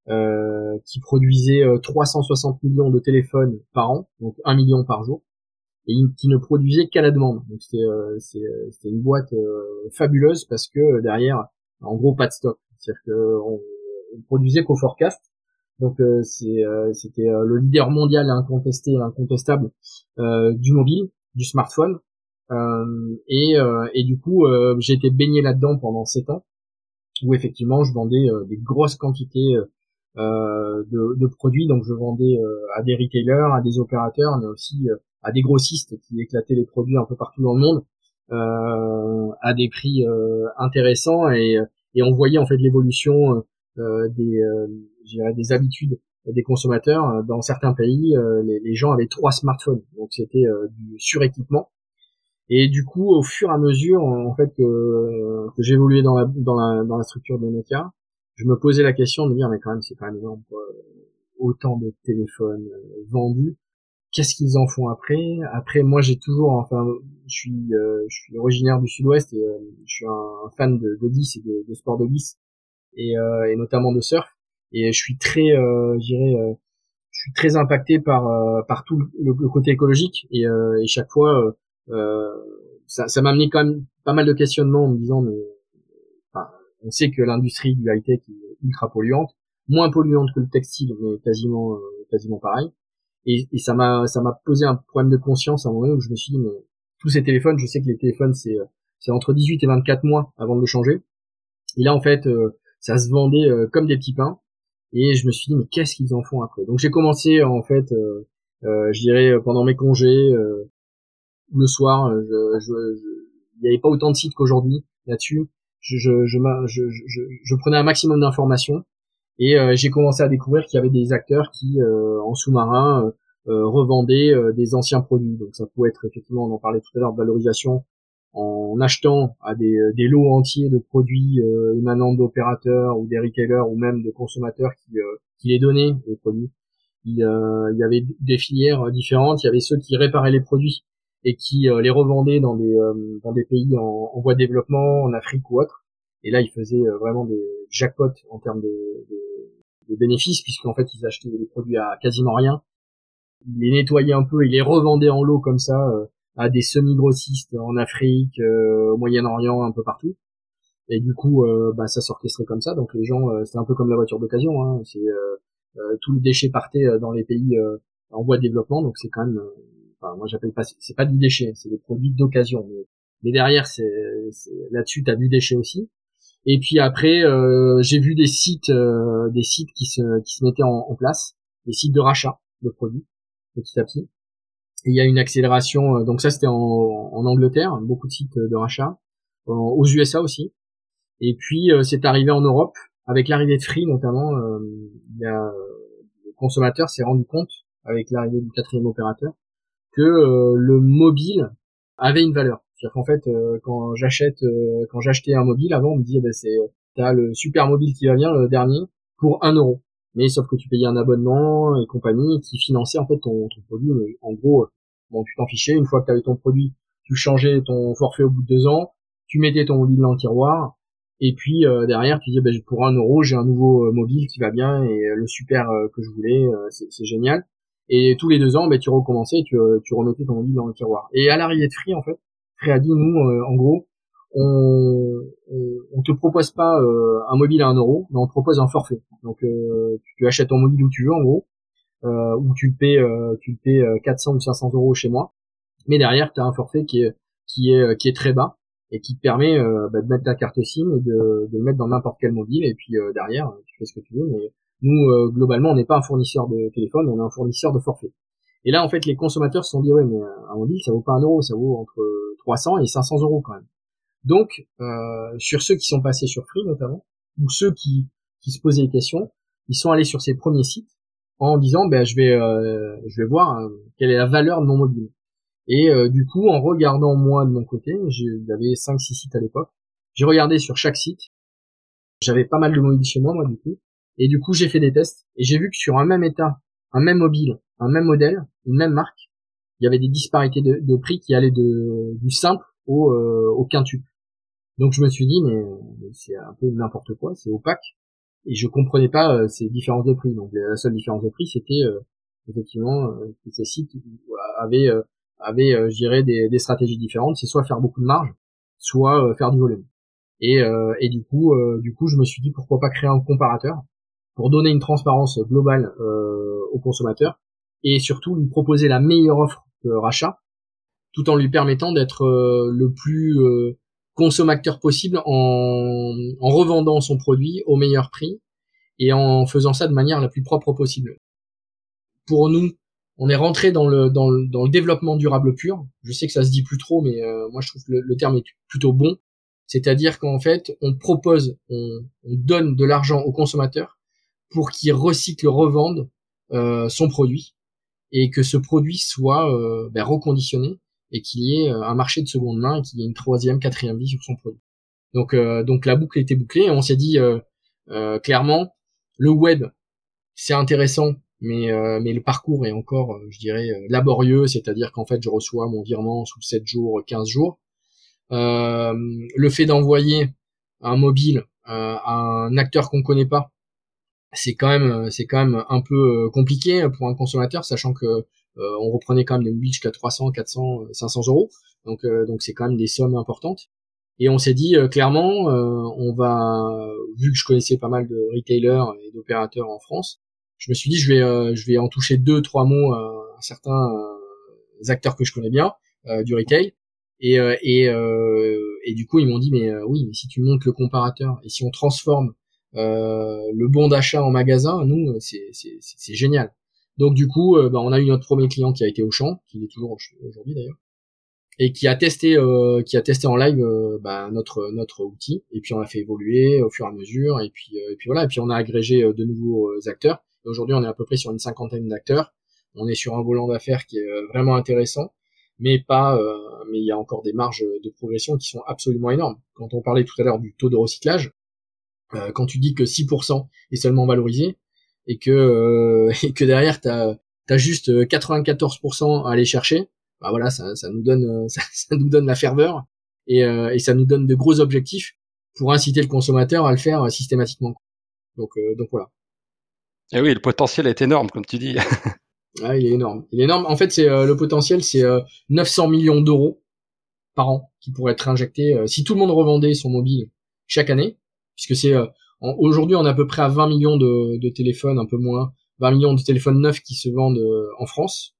euh, qui produisait 360 millions de téléphones par an, donc 1 million par jour, et qui ne produisait qu'à la demande. Donc c'était une boîte fabuleuse parce que derrière, en gros, pas de stock. C'est-à-dire que produisait CoForecast. Donc c'est c'était le leader mondial incontesté, incontestable du mobile, du smartphone. et, et du coup, j'ai été baigné là-dedans pendant sept ans, où effectivement je vendais des grosses quantités euh, de, de, produits. Donc je vendais euh, à des retailers, à des opérateurs, mais aussi euh, à des grossistes qui éclataient les produits un peu partout dans le monde à des prix intéressants et, et on voyait en fait l'évolution des, des habitudes des consommateurs. Dans certains pays, les, les, gens avaient trois smartphones, donc c'était du suréquipement. Et du coup, au fur et à mesure, en fait, que, j'évoluais dans la, dans la structure de Nokia, je me posais la question de me dire mais quand même c'est quand même autant de téléphones euh, vendus. Qu'est-ce qu'ils en font après? Après moi j'ai toujours enfin je suis euh, je suis originaire du sud-ouest et euh, je suis un fan de, de glisse et de, de, sport de glisse. Et, et notamment de surf et je suis très je dirais je suis très impacté par par tout le, côté écologique et, et chaque fois ça ça m'a amené quand même pas mal de questionnements en me disant mais on sait que l'industrie du high-tech est ultra polluante, moins polluante que le textile, mais quasiment euh, quasiment pareil. Et, ça m'a ça m'a posé un problème de conscience à un moment où je me suis dit mais tous ces téléphones, je sais que les téléphones c'est euh, c'est entre 18 et 24 mois avant de le changer. Et là en fait euh, ça se vendait comme des petits pains et je me suis dit mais qu'est-ce qu'ils en font après? Donc j'ai commencé en fait euh, je dirais pendant mes congés le soir je, il n'y avait pas autant de sites qu'aujourd'hui là-dessus je, je, je, je, je prenais un maximum d'informations et euh, j'ai commencé à découvrir qu'il y avait des acteurs qui, euh, en sous-marin, euh, revendaient des anciens produits. Donc ça pouvait être effectivement, on en parlait tout à l'heure, de valorisation en achetant à des, des lots entiers de produits émanant d'opérateurs ou des retailers ou même de consommateurs qui, qui les donnaient les produits. Il, il y avait des filières différentes. Il y avait ceux qui réparaient les produits et qui euh, les revendaient dans des euh, dans des pays en, en, voie de développement, en Afrique ou autre. Et là, ils faisaient euh, vraiment des jackpots en termes de, de, de bénéfices, puisqu'en fait, ils achetaient des produits à quasiment rien. Ils les nettoyaient un peu, ils les revendaient en lot comme ça à des semi-grossistes en Afrique, au Moyen-Orient, un peu partout. Et du coup, bah, ça s'orchestrait comme ça. Donc les gens, c'était un peu comme la voiture d'occasion. Hein. C'est tous les déchets partaient dans les pays en voie de développement, donc c'est quand même enfin moi j'appelle pas c'est pas du déchet c'est des produits d'occasion mais, derrière c'est là-dessus t'as du déchet aussi et puis après euh, j'ai vu des sites euh, des sites qui se qui se mettaient en, place des sites de rachat de produits petit à petit et il y a une accélération euh, donc ça c'était en, Angleterre beaucoup de sites de rachat aux USA aussi et puis c'est arrivé en Europe avec l'arrivée de Free notamment il y le consommateur s'est rendu compte avec l'arrivée du quatrième opérateur que euh, le mobile avait une valeur. C'est-à-dire qu'en fait, euh, quand j'achète, euh, quand j'achetais un mobile, avant on me disait, bah, c'est t'as le super mobile qui va bien, le dernier, pour un euro. Mais sauf que tu payais un abonnement et compagnie qui finançait en fait ton, ton produit. En gros, bon, tu t'en fichais. Une fois que tu avais ton produit, tu changeais ton forfait au bout de deux ans, tu mettais ton mobile dans le tiroir, et puis derrière, tu disais, bah, pour un euro, j'ai un nouveau mobile qui va bien et le super que je voulais, c'est génial. Et tous les deux ans, ben, tu recommençais, tu, euh, tu remettais ton lit dans le tiroir. Et à l'arrivée de Free, en fait, Free a dit, nous, euh, en gros, on, on, te propose pas euh, un mobile à un euro, mais on te propose un forfait. Donc, tu achètes ton mobile où tu veux, en gros, ou tu le paies, tu le paies 400 ou 500 euros chez moi. Mais derrière, tu as un forfait qui est, qui est, qui est très bas et qui te permet bah, de mettre ta carte SIM et de, le mettre dans n'importe quel mobile. Et puis derrière, tu fais ce que tu veux, mais nous, euh, globalement, on n'est pas un fournisseur de téléphone, on est un fournisseur de forfait. Et là, en fait, les consommateurs se sont dit, ouais, mais un mobile, ça vaut pas un euro, ça vaut entre 300 et 500 euros quand même. Donc, euh, sur ceux qui sont passés sur Free notamment, ou ceux qui, qui se posaient des questions, ils sont allés sur ces premiers sites en disant, ben, je vais, euh, je vais voir hein, quelle est la valeur de mon mobile. Et euh, du coup, en regardant moi de mon côté, j'avais 5-6 sites à l'époque, j'ai regardé sur chaque site. J'avais pas mal de mobiles chez moi, moi, du coup. Et du coup, j'ai fait des tests et j'ai vu que sur un même état, un même mobile, un même modèle, une même marque, il y avait des disparités de, de prix qui allaient de, du simple au, euh, au quintuple. Donc je me suis dit, mais, c'est un peu n'importe quoi, c'est opaque. Et je comprenais pas euh, ces différences de prix. Donc la seule différence de prix, c'était euh, effectivement euh, que ces sites avaient, avaient je dirais, des, stratégies différentes. C'est soit faire beaucoup de marge, soit faire du volume. Et, et du coup, du coup, je me suis dit pourquoi pas créer un comparateur pour donner une transparence globale au consommateur et surtout lui proposer la meilleure offre de rachat tout en lui permettant d'être le plus consommateur possible en, en revendant son produit au meilleur prix et en faisant ça de manière la plus propre possible. Pour nous, on est rentré dans le, dans le, dans le développement durable pur. Je sais que ça se dit plus trop, mais euh, moi je trouve que le, terme est plutôt bon. C'est-à-dire qu'en fait, on propose, on, on donne de l'argent au consommateur pour qu'il recycle, revende euh, son produit et que ce produit soit euh, ben, reconditionné et qu'il y ait euh, un marché de seconde main et qu'il y ait une troisième, quatrième vie sur son produit. Donc, euh, donc la boucle était bouclée et on s'est dit clairement, le web c'est intéressant, mais mais le parcours est encore, je dirais, laborieux, c'est-à-dire qu'en fait je reçois mon virement sous 7 jours, 15 jours. le fait d'envoyer un mobile à un acteur qu'on connaît pas c'est quand même euh, c'est quand même un peu euh, compliqué pour un consommateur sachant que euh, on reprenait quand même des mobiles jusqu'à 300 400 500 euros. Donc donc c'est quand même des sommes importantes. Et on s'est dit clairement on va vu que je connaissais pas mal de retailers et d'opérateurs en France je me suis dit je vais je vais en toucher deux trois mots à, certains acteurs que je connais bien du retail. Et et et du coup ils m'ont dit mais oui mais si tu montes le comparateur et si on transforme euh, le bon d'achat en magasin, nous, c'est génial. Donc du coup, euh, bah, on a eu notre premier client qui a été au champ, qui est toujours aujourd'hui d'ailleurs, et qui a testé, euh, qui a testé en live bah, notre notre outil, et puis on l'a fait évoluer au fur et à mesure, et puis et puis voilà, et puis on a agrégé de nouveaux acteurs. Aujourd'hui, on est à peu près sur une cinquantaine d'acteurs. On est sur un volant d'affaires qui est vraiment intéressant, mais pas, mais il y a encore des marges de progression qui sont absolument énormes. Quand on parlait tout à l'heure du taux de recyclage, euh, quand tu dis que 6% est seulement valorisé et que euh, et que derrière t'as as juste 94% euh, à aller chercher, bah voilà, ça, ça nous donne ça, nous donne la ferveur et, et ça nous donne de gros objectifs pour inciter le consommateur à le faire systématiquement. Donc donc voilà. Et eh oui, le potentiel est énorme, comme tu dis. ah, il est énorme. Il est énorme. En fait, c'est le potentiel, c'est 900 millions d'euros par an qui pourraient être injectés si tout le monde revendait son mobile chaque année puisque c'est euh, aujourd'hui on est à peu près à 20 millions de, téléphones, un peu moins, 20 millions de téléphones neufs qui se vendent euh, en France,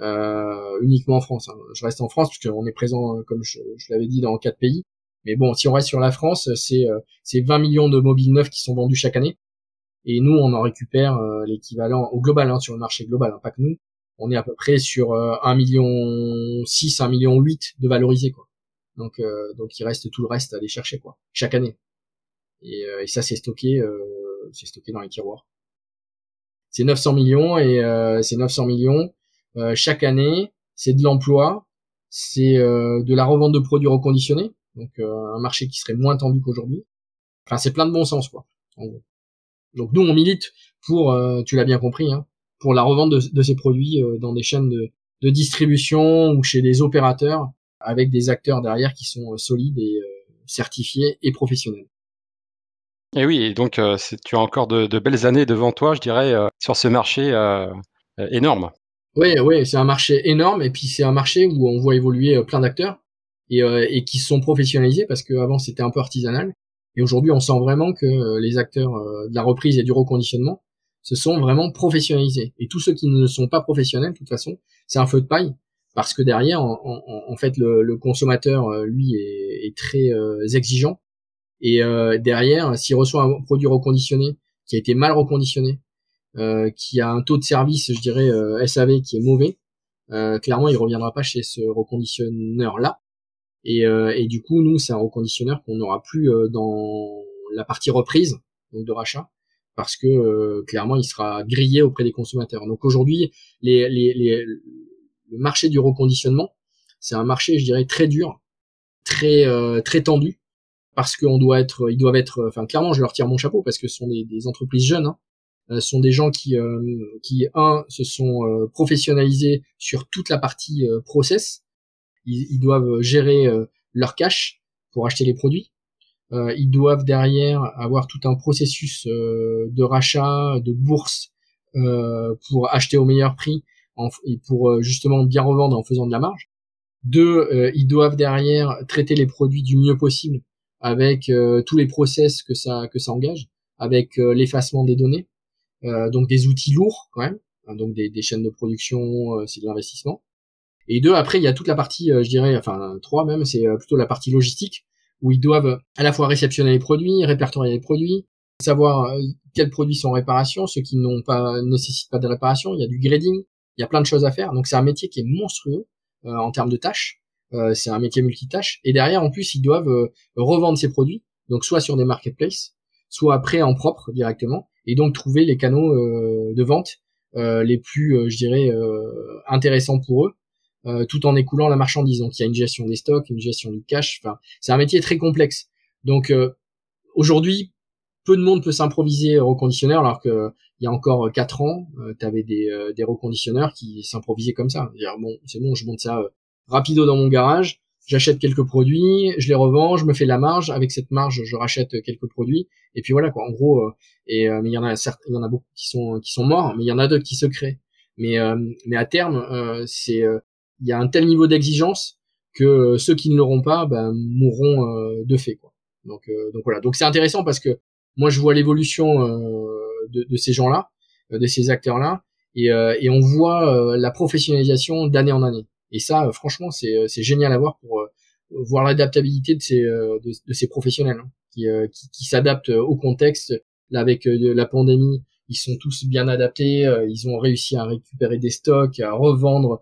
euh, uniquement en France. Hein. Je reste en France puisqu'on est présent, comme je, l'avais dit, dans quatre pays. Mais bon, si on reste sur la France, c'est c'est 20 millions de mobiles neufs qui sont vendus chaque année. Et nous, on en récupère l'équivalent au global, hein, sur le marché global, hein, pas que nous. On est à peu près sur 1 million 6, 1 million 8 de valorisés, quoi. Donc, donc il reste tout le reste à aller chercher, quoi, chaque année. Euh, et, ça c'est stocké, euh, c'est stocké dans les tiroirs. C'est 900 millions et euh, c'est 900 millions chaque année. C'est de l'emploi, c'est de la revente de produits reconditionnés, donc un marché qui serait moins tendu qu'aujourd'hui. Enfin, c'est plein de bon sens, quoi. Donc nous, on milite pour, tu l'as bien compris, hein, pour la revente de, ces produits dans des chaînes de, de, distribution ou chez des opérateurs avec des acteurs derrière qui sont solides et certifiés et professionnels. Et oui, donc euh, tu as encore de, belles années devant toi, je dirais, euh, sur ce marché euh, énorme. Oui, oui, c'est un marché énorme et puis c'est un marché où on voit évoluer plein d'acteurs et, qui sont professionnalisés parce qu'avant c'était un peu artisanal. Et aujourd'hui on sent vraiment que les acteurs de la reprise et du reconditionnement se sont vraiment professionnalisés. Et tous ceux qui ne sont pas professionnels de toute façon c'est un feu de paille parce que derrière en, fait le, consommateur lui est très exigeant et euh, derrière, s'il reçoit un produit reconditionné qui a été mal reconditionné, euh, qui a un taux de service, je dirais euh, SAV qui est mauvais, euh, clairement il reviendra pas chez ce reconditionneur là. Et, et du coup, nous, c'est un reconditionneur qu'on n'aura plus dans la partie reprise, donc de rachat, parce que clairement il sera grillé auprès des consommateurs. Donc aujourd'hui, les, les, les, le marché du reconditionnement, c'est un marché, je dirais, très dur, très très tendu, parce qu'on doit être, ils doivent être, enfin clairement, je leur tire mon chapeau parce que ce sont des, des entreprises jeunes, hein. euh, sont des gens qui, euh, qui un, se sont euh, professionnalisés sur toute la partie process. Ils, ils, doivent gérer leur cash pour acheter les produits. ils doivent derrière avoir tout un processus de rachat, de bourse pour acheter au meilleur prix en, et pour justement bien revendre en faisant de la marge. Deux, ils doivent derrière traiter les produits du mieux possible avec euh, tous les process que ça que ça engage. avec l'effacement des données, donc des outils lourds quand même, hein, donc des, des, chaînes de production, c'est de l'investissement. Et deux, après il y a toute la partie, je dirais, enfin trois même, c'est plutôt la partie logistique où ils doivent à la fois réceptionner les produits, répertorier les produits, savoir euh, quels produits sont en réparation, ceux qui n'ont pas nécessitent pas de réparation. Il y a du grading, il y a plein de choses à faire. Donc c'est un métier qui est monstrueux euh, en termes de tâches. Euh, c'est un métier multitâche. Et derrière, en plus, ils doivent revendre ces produits, donc soit sur des marketplaces, soit après en propre directement, et donc trouver les canaux de vente les plus, je dirais, intéressants pour eux. tout en écoulant la marchandise. Donc il y a une gestion des stocks, une gestion du cash. Enfin, c'est un métier très complexe. Donc aujourd'hui, peu de monde peut s'improviser reconditionneur alors que il y a encore quatre ans, euh, tu avais des, euh, des reconditionneurs qui s'improvisaient comme ça. Dire bon, c'est bon, je monte ça euh, rapido dans mon garage, j'achète quelques produits, je les revends, je me fais la marge, avec cette marge, je rachète quelques produits et puis voilà quoi. En gros, et mais il y en a certes, il y en a beaucoup qui sont qui sont morts, mais il y en a d'autres qui se créent. Mais mais à terme, c'est il y a un tel niveau d'exigence que ceux qui ne l'auront pas ben, mourront de fait quoi. Donc donc voilà. Donc c'est intéressant parce que moi je vois l'évolution euh, de, de, ces gens-là, euh, de ces acteurs-là, et, euh, et on voit la professionnalisation d'année en année. Et ça, franchement, c'est génial à voir pour voir l'adaptabilité de ces de, ces professionnels hein, qui, qui, s'adaptent au contexte. Là, avec la pandémie, ils sont tous bien adaptés. ils ont réussi à récupérer des stocks, à revendre,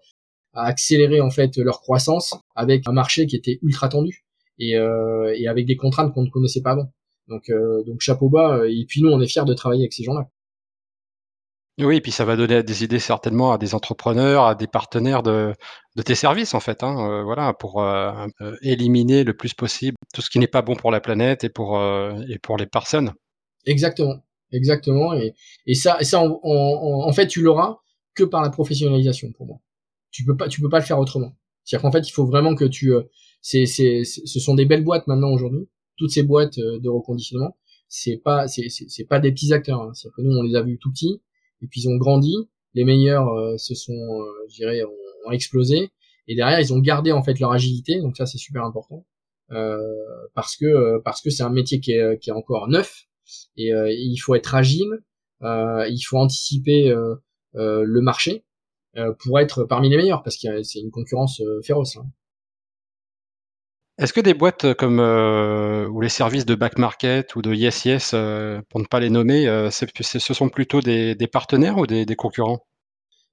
à accélérer en fait leur croissance avec un marché qui était ultra tendu et, et avec des contraintes qu'on ne connaissait pas avant. Donc, euh, donc chapeau bas. Euh, et puis nous, on est fiers de travailler avec ces gens-là. Oui, et puis ça va donner des idées certainement à des entrepreneurs, à des partenaires de, de tes services en fait, hein, euh, voilà, pour éliminer le plus possible tout ce qui n'est pas bon pour la planète et pour et pour les personnes. Exactement, exactement, et, et ça, ça en, en, fait, tu l'auras que par la professionnalisation pour moi. Tu peux pas, tu peux pas le faire autrement. C'est-à-dire qu'en fait, il faut vraiment que tu, c'est, c'est, ce sont des belles boîtes maintenant aujourd'hui toutes ces boîtes euh, de reconditionnement, c'est pas c'est c'est pas des petits acteurs. Hein. C'est que nous on les a vus tout petits et puis ils ont grandi. Les meilleurs euh, se sont, euh, je dirais, ont, explosé et derrière ils ont gardé en fait leur agilité. Donc ça c'est super important euh, parce que parce que c'est un métier qui est qui est encore neuf et il faut être agile. il faut anticiper le marché pour être parmi les meilleurs parce que c'est une concurrence féroce. Hein. Est-ce que des boîtes euh, comme euh, ou les services de back market ou de Yes Yes, euh, pour ne pas les nommer, ce sont plutôt des, partenaires ou des, concurrents?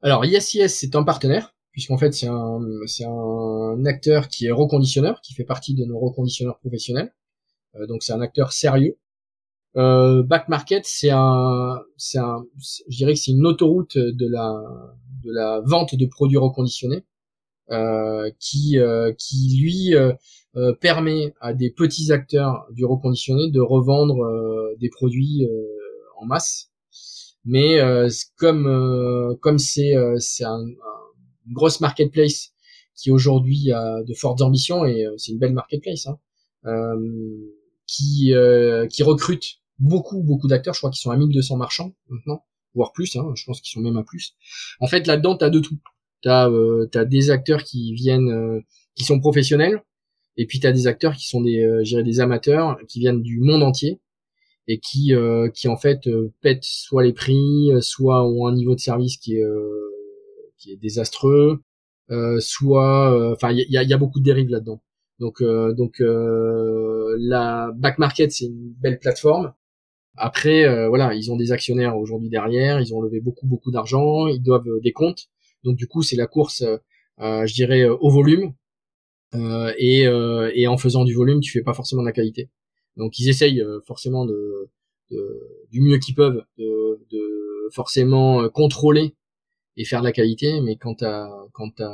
Alors Yes Yes, c'est un partenaire, puisqu'en fait c'est un, c'est un acteur qui est reconditionneur, qui fait partie de nos reconditionneurs professionnels. donc c'est un acteur sérieux. back market, c'est un, c'est un, je dirais que c'est une autoroute de la, de la vente de produits reconditionnés. qui qui lui euh, permet à des petits acteurs du reconditionné de revendre euh, des produits euh, en masse. Mais comme comme c'est c'est un, une grosse marketplace qui aujourd'hui a de fortes ambitions et c'est une belle marketplace hein, qui qui recrute beaucoup beaucoup d'acteurs. Je crois qu'ils sont à 1200 marchands maintenant, voire plus. Hein, je pense qu'ils sont même à plus. En fait, là-dedans, t'as de tout. T'as euh, as des acteurs qui viennent, qui sont professionnels, et puis tu as des acteurs qui sont des, euh, des amateurs, qui viennent du monde entier et qui, euh, qui en fait euh, pètent soit les prix, soit ont un niveau de service qui est, qui est désastreux, soit, enfin il y a, y a, beaucoup de dérives là-dedans. Donc, donc la back market c'est une belle plateforme. Après, voilà, ils ont des actionnaires aujourd'hui derrière, ils ont levé beaucoup beaucoup d'argent, ils doivent des comptes. Donc du coup, c'est la course, je dirais, au volume euh, et, euh, et en faisant du volume, tu fais pas forcément de la qualité. Donc ils essayent euh, forcément de, du mieux qu'ils peuvent de, forcément contrôler et faire de la qualité, mais quand t'as quand t'as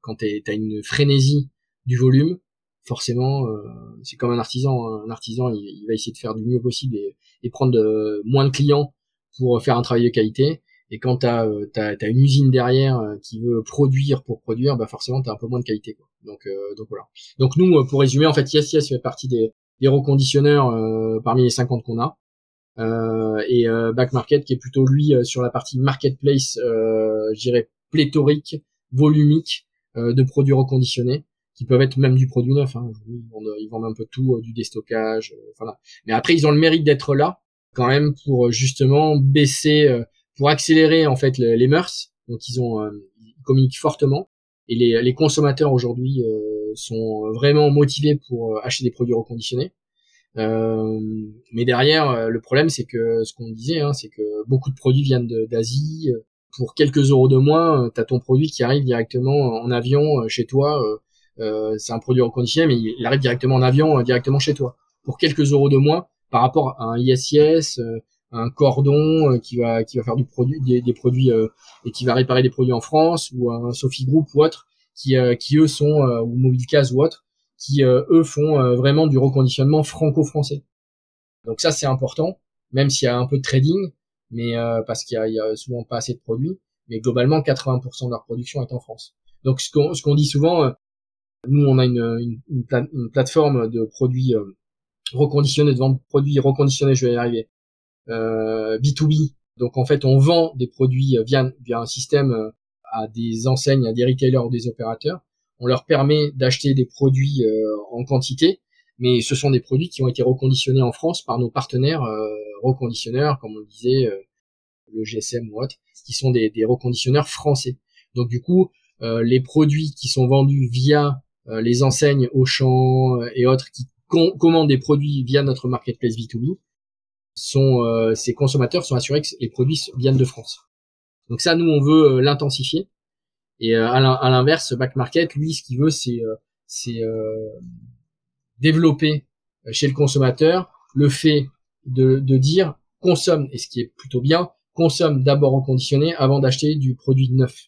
quand t'as une frénésie du volume, forcément c'est comme un artisan. Hein. Un artisan, il, va essayer de faire du mieux possible et, prendre moins de clients pour faire un travail de qualité. Et quand t'as as, as, une usine derrière qui veut produire pour produire, bah forcément t'as un peu moins de qualité. Quoi. Donc, euh, donc voilà. Donc nous, euh, pour résumer, en fait, Yes Yes fait partie des, des reconditionneurs euh, parmi les 50 qu'on a. Euh, et Back Market qui est plutôt lui sur la partie marketplace, je dirais pléthorique, volumique de produits reconditionnés qui peuvent être même du produit neuf. Hein. Ils, vendent, ils, vendent, un peu tout, du déstockage, voilà. Mais après, ils ont le mérite d'être là quand même pour justement baisser, pour accélérer en fait les, mœurs. Donc ils ont ils communiquent fortement et les, les consommateurs aujourd'hui sont vraiment motivés pour acheter des produits reconditionnés. Euh, mais derrière, le problème, c'est que ce qu'on disait, hein, c'est que beaucoup de produits viennent d'Asie. Pour quelques euros de moins, tu as ton produit qui arrive directement en avion chez toi. Euh, c'est un produit reconditionné, mais il arrive directement en avion, directement chez toi. Pour quelques euros de moins, par rapport à un ISIS, un cordon qui va qui va faire du produit des, des produits et qui va réparer des produits en France ou un Sophie Group ou autre qui qui eux sont ou Mobilecase ou autre qui euh, eux font euh, vraiment du reconditionnement franco-français. Donc ça c'est important, même s'il y a un peu de trading, mais euh, parce qu'il y, a, souvent pas assez de produits, mais globalement 80% de leur production est en France. Donc ce qu'on ce qu'on dit souvent, nous on a une, une, une, plateforme de produits reconditionnés, de vente de produits reconditionnés, je vais y arriver, euh, B2B. Donc en fait on vend des produits via, via un système à des enseignes, à des retailers ou des opérateurs on leur permet d'acheter des produits euh, en quantité, mais ce sont des produits qui ont été reconditionnés en France par nos partenaires euh, reconditionneurs, comme on le disait, euh, le GSM ou autre, qui sont des, reconditionneurs français. Donc du coup, les produits qui sont vendus via les enseignes Auchan et autres qui commandent des produits via notre marketplace B2B, sont, ces consommateurs sont assurés que les produits viennent de France. Donc ça, nous, on veut l'intensifier. Et euh, à l'inverse, back market, lui, ce qu'il veut, c'est euh, euh, développer chez le consommateur le fait de, de dire consomme, et ce qui est plutôt bien, consomme d'abord reconditionné avant d'acheter du produit neuf.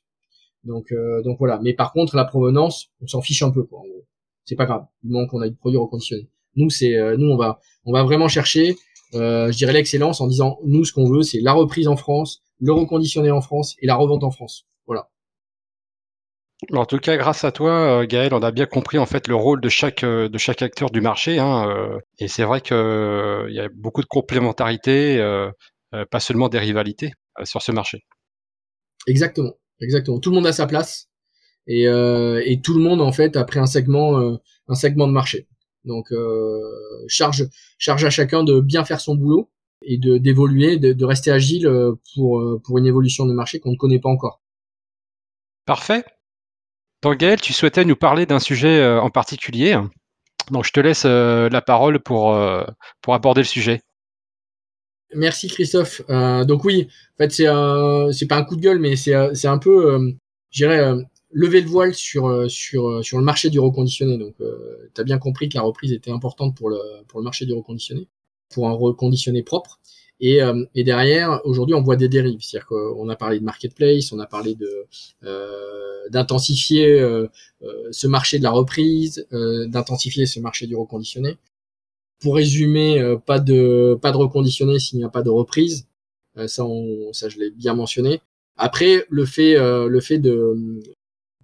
Donc, donc voilà. Mais par contre, la provenance, on s'en fiche un peu, quoi. C'est pas grave. Du moment qu'on a du produit reconditionné. Nous, c'est, nous, on va, on va vraiment chercher, euh, je dirais l'excellence en disant, nous, ce qu'on veut, c'est la reprise en France, le reconditionné en France et la revente en France. Voilà. En tout cas, grâce à toi, euh, Gaël, on a bien compris en fait le rôle de chaque euh, de chaque acteur du marché. Hein, euh, et c'est vrai qu'il y a beaucoup de complémentarité, pas seulement des rivalités sur ce marché. Exactement, exactement. Tout le monde a sa place et, et tout le monde en fait a pris un segment un segment de marché. Donc charge charge à chacun de bien faire son boulot et de d'évoluer, de, de, rester agile pour pour une évolution de marché qu'on ne connaît pas encore. Parfait. Donc Gaël, tu souhaitais nous parler d'un sujet euh, en particulier. Donc je te laisse euh, la parole pour, euh, pour aborder le sujet. Merci Christophe. donc oui, en fait c'est c'est pas un coup de gueule, mais c'est un peu, je dirais, lever le voile sur sur sur le marché du reconditionné. Donc tu as bien compris que la reprise était importante pour le pour le marché du reconditionné, pour un reconditionné propre. Et, euh, et derrière, aujourd'hui, on voit des dérives. C'est-à-dire qu'on a parlé de marketplace, on a parlé de euh, d'intensifier euh, ce marché de la reprise, d'intensifier ce marché du reconditionné. Pour résumer, pas de pas de reconditionné s'il n'y a pas de reprise. ça, ça, je l'ai bien mentionné. Après, le fait le fait de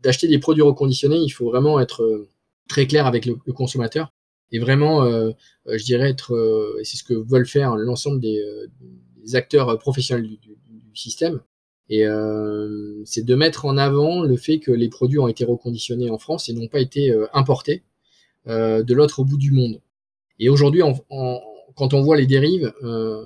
d'acheter des produits reconditionnés, il faut vraiment être très clair avec le consommateur et vraiment, euh, euh, je dirais être, euh, c'est ce que veulent faire l'ensemble des, acteurs professionnels du, système, et euh, c'est de mettre en avant le fait que les produits ont été reconditionnés en France et n'ont pas été importés euh, de l'autre bout du monde. Et aujourd'hui, quand on voit les dérives, euh,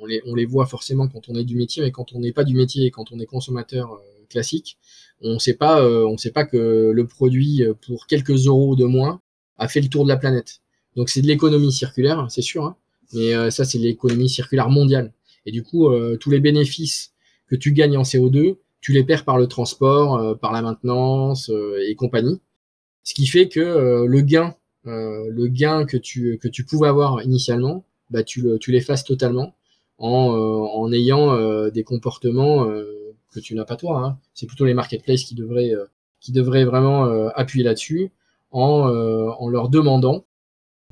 on, les, on les voit forcément quand on est du métier, mais quand on n'est pas du métier et quand on est consommateur classique, on ne sait pas, on sait pas que le produit pour quelques euros de moins a fait le tour de la planète. Donc c'est de l'économie circulaire, c'est sûr, hein. mais euh, ça c'est l'économie circulaire mondiale. Et du coup, euh, tous les bénéfices que tu gagnes en CO2, tu les perds par le transport, euh, par la maintenance et compagnie. Ce qui fait que le gain, le gain que tu que tu pouvais avoir initialement, bah tu le tu l'effaces totalement en en ayant des comportements que tu n'as pas toi. Hein. C'est plutôt les marketplaces qui devraient qui devraient vraiment appuyer là-dessus en en leur demandant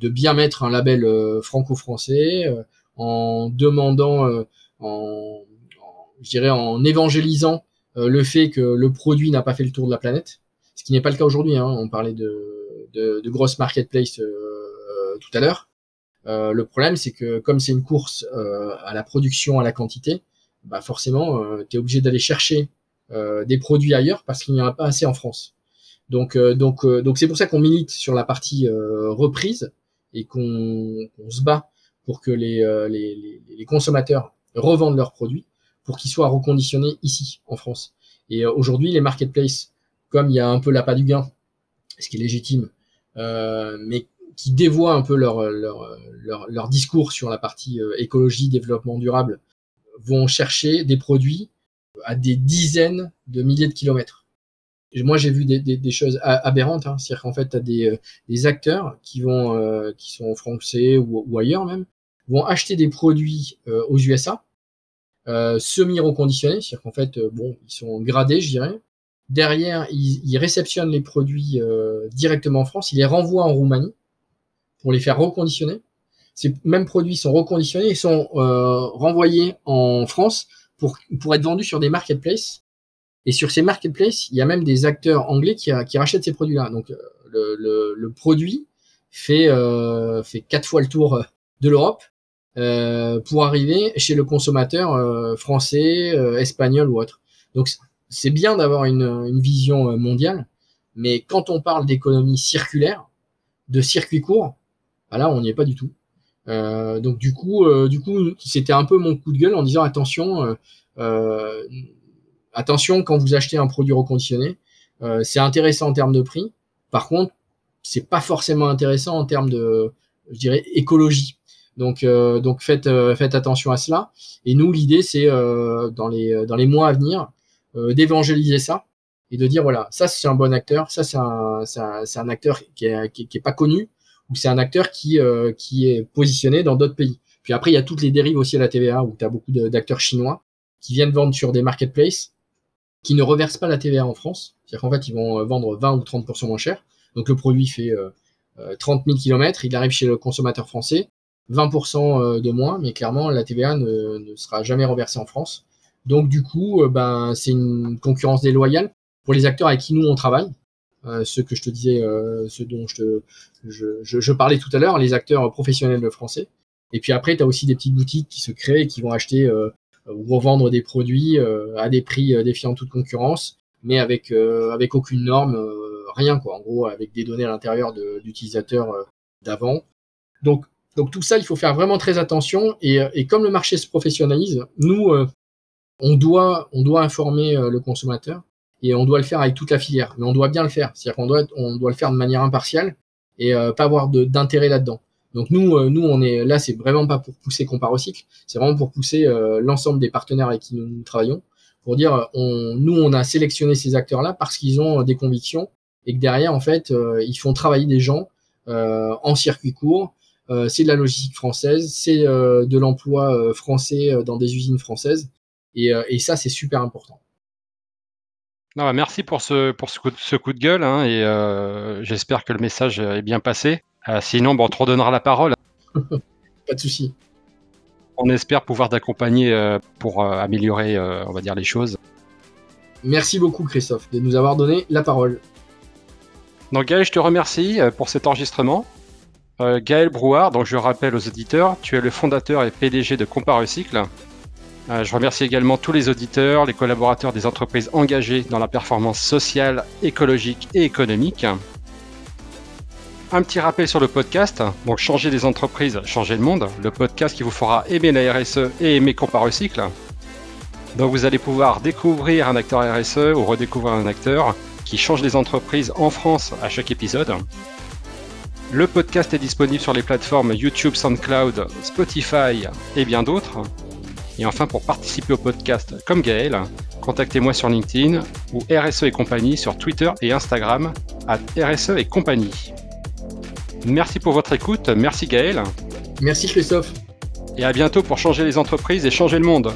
de bien mettre un label euh, franco-français euh, en demandant, euh, en, je dirais, en évangélisant le fait que le produit n'a pas fait le tour de la planète, ce qui n'est pas le cas aujourd'hui. Hein. On parlait de, de, de grosses marketplaces tout à l'heure. Euh, le problème, c'est que comme c'est une course euh, à la production, à la quantité, bah forcément, euh, tu es obligé d'aller chercher des produits ailleurs parce qu'il n'y en a pas assez en France. Donc, donc, donc c'est pour ça qu'on milite sur la partie reprise et qu'on se bat pour que les, les, les, consommateurs revendent leurs produits pour qu'ils soient reconditionnés ici, en France. Et aujourd'hui, les marketplaces, comme il y a un peu l'appât du gain, ce qui est légitime, mais qui dévoient un peu leur, leur, leur, leur, discours sur la partie écologie, développement durable, vont chercher des produits à des dizaines de milliers de kilomètres. moi, j'ai vu des, choses aberrantes. Hein. C'est-à-dire qu'en fait, tu as des, euh, des, acteurs qui vont, euh, qui sont français ou, ailleurs même, vont acheter des produits euh, aux USA, semi-reconditionnés. C'est-à-dire qu'en fait, bon, ils sont gradés, je dirais. Derrière, ils réceptionnent les produits directement en France, ils les renvoient en Roumanie pour les faire reconditionner. Ces mêmes produits sont reconditionnés et sont renvoyés en France pour, pour être vendu sur des marketplaces. Et sur ces marketplaces, il y a même des acteurs anglais qui, qui rachètent ces produits-là. Donc euh, le, le, le, produit fait, euh, fait quatre fois le tour euh, de l'Europe euh, pour arriver chez le consommateur euh, français, espagnol ou autre. Donc c'est bien d'avoir une, une, vision mondiale, mais quand on parle d'économie circulaire, de circuit court, bah là on n'y est pas du tout. Euh, donc du coup, euh, du coup, c'était un peu mon coup de gueule en disant attention, euh, attention quand vous achetez un produit reconditionné, c'est intéressant en termes de prix. Par contre, c'est pas forcément intéressant en termes de, je dirais, écologie. Donc, donc faites, faites attention à cela. Et nous, l'idée, c'est dans les dans les mois à venir d'évangéliser ça et de dire voilà, ça c'est un bon acteur, ça c'est un, c'est un, acteur qui est, qui est pas connu, ou c'est un acteur qui, euh, qui est positionné dans d'autres pays. Puis après, il y a toutes les dérives aussi à la TVA, où tu as beaucoup d'acteurs chinois qui viennent vendre sur des marketplaces, qui ne reversent pas la TVA en France. C'est-à-dire qu'en fait, ils vont euh, vendre 20 ou 30% moins cher. Donc le produit fait euh, 30 000 km, il arrive chez le consommateur français, 20% euh, de moins, mais clairement, la TVA ne, ne, sera jamais reversée en France. Donc du coup, ben, c'est une concurrence déloyale pour les acteurs avec qui nous on travaille. Euh, ce que je te disais, euh, ce dont je, te, je, je, je parlais tout à l'heure, les acteurs professionnels français. Et puis après, tu as aussi des petites boutiques qui se créent et qui vont acheter euh, ou revendre des produits à des prix défiant toute concurrence, mais avec, avec aucune norme, rien quoi. En gros, avec des données à l'intérieur d'utilisateurs d'avant. Donc, donc tout ça, il faut faire vraiment très attention. Et, et comme le marché se professionnalise, nous, on, doit, on doit informer le consommateur et on doit le faire avec toute la filière. Mais on doit bien le faire, c'est-à-dire qu'on doit, on doit le faire de manière impartiale et euh, pas avoir d'intérêt là-dedans. Donc nous, euh, nous, on est là, c'est vraiment pas pour pousser Comparocycle, c'est vraiment pour pousser euh, l'ensemble des partenaires avec qui nous, travaillons, pour dire, on, nous, on a sélectionné ces acteurs-là parce qu'ils ont des convictions et que derrière, en fait, ils font travailler des gens en circuit court. c'est de la logistique française, c'est de l'emploi français dans des usines françaises, et, et ça, c'est super important. Non, bah, merci pour ce, pour ce, coup, de, ce coup de gueule hein, et euh, j'espère que le message est bien passé. Euh, sinon, bon, on te redonnera la parole. Pas de souci. On espère pouvoir t'accompagner euh, pour euh, améliorer, on va dire, les choses. Merci beaucoup, Christophe, de nous avoir donné la parole. Donc, Gaël, je te remercie pour cet enregistrement. Gaël Brouard, donc je rappelle aux auditeurs, tu es le fondateur et PDG de Comparecycle. Euh, je remercie également tous les auditeurs, les collaborateurs des entreprises engagées dans la performance sociale, écologique et économique. Un petit rappel sur le podcast. Donc, changer les entreprises, changer le monde. Le podcast qui vous fera aimer la RSE et aimer Comparecycle. Donc, vous allez pouvoir découvrir un acteur RSE ou redécouvrir un acteur qui change les entreprises en France à chaque épisode. Le podcast est disponible sur les plateformes YouTube, SoundCloud, Spotify et bien d'autres. Et enfin, pour participer au podcast comme Gaël, contactez-moi sur LinkedIn ou RSE et compagnie sur Twitter et Instagram à RSE et compagnie. Merci pour votre écoute, merci Gaël. Merci Christophe. Et à bientôt pour changer les entreprises et changer le monde.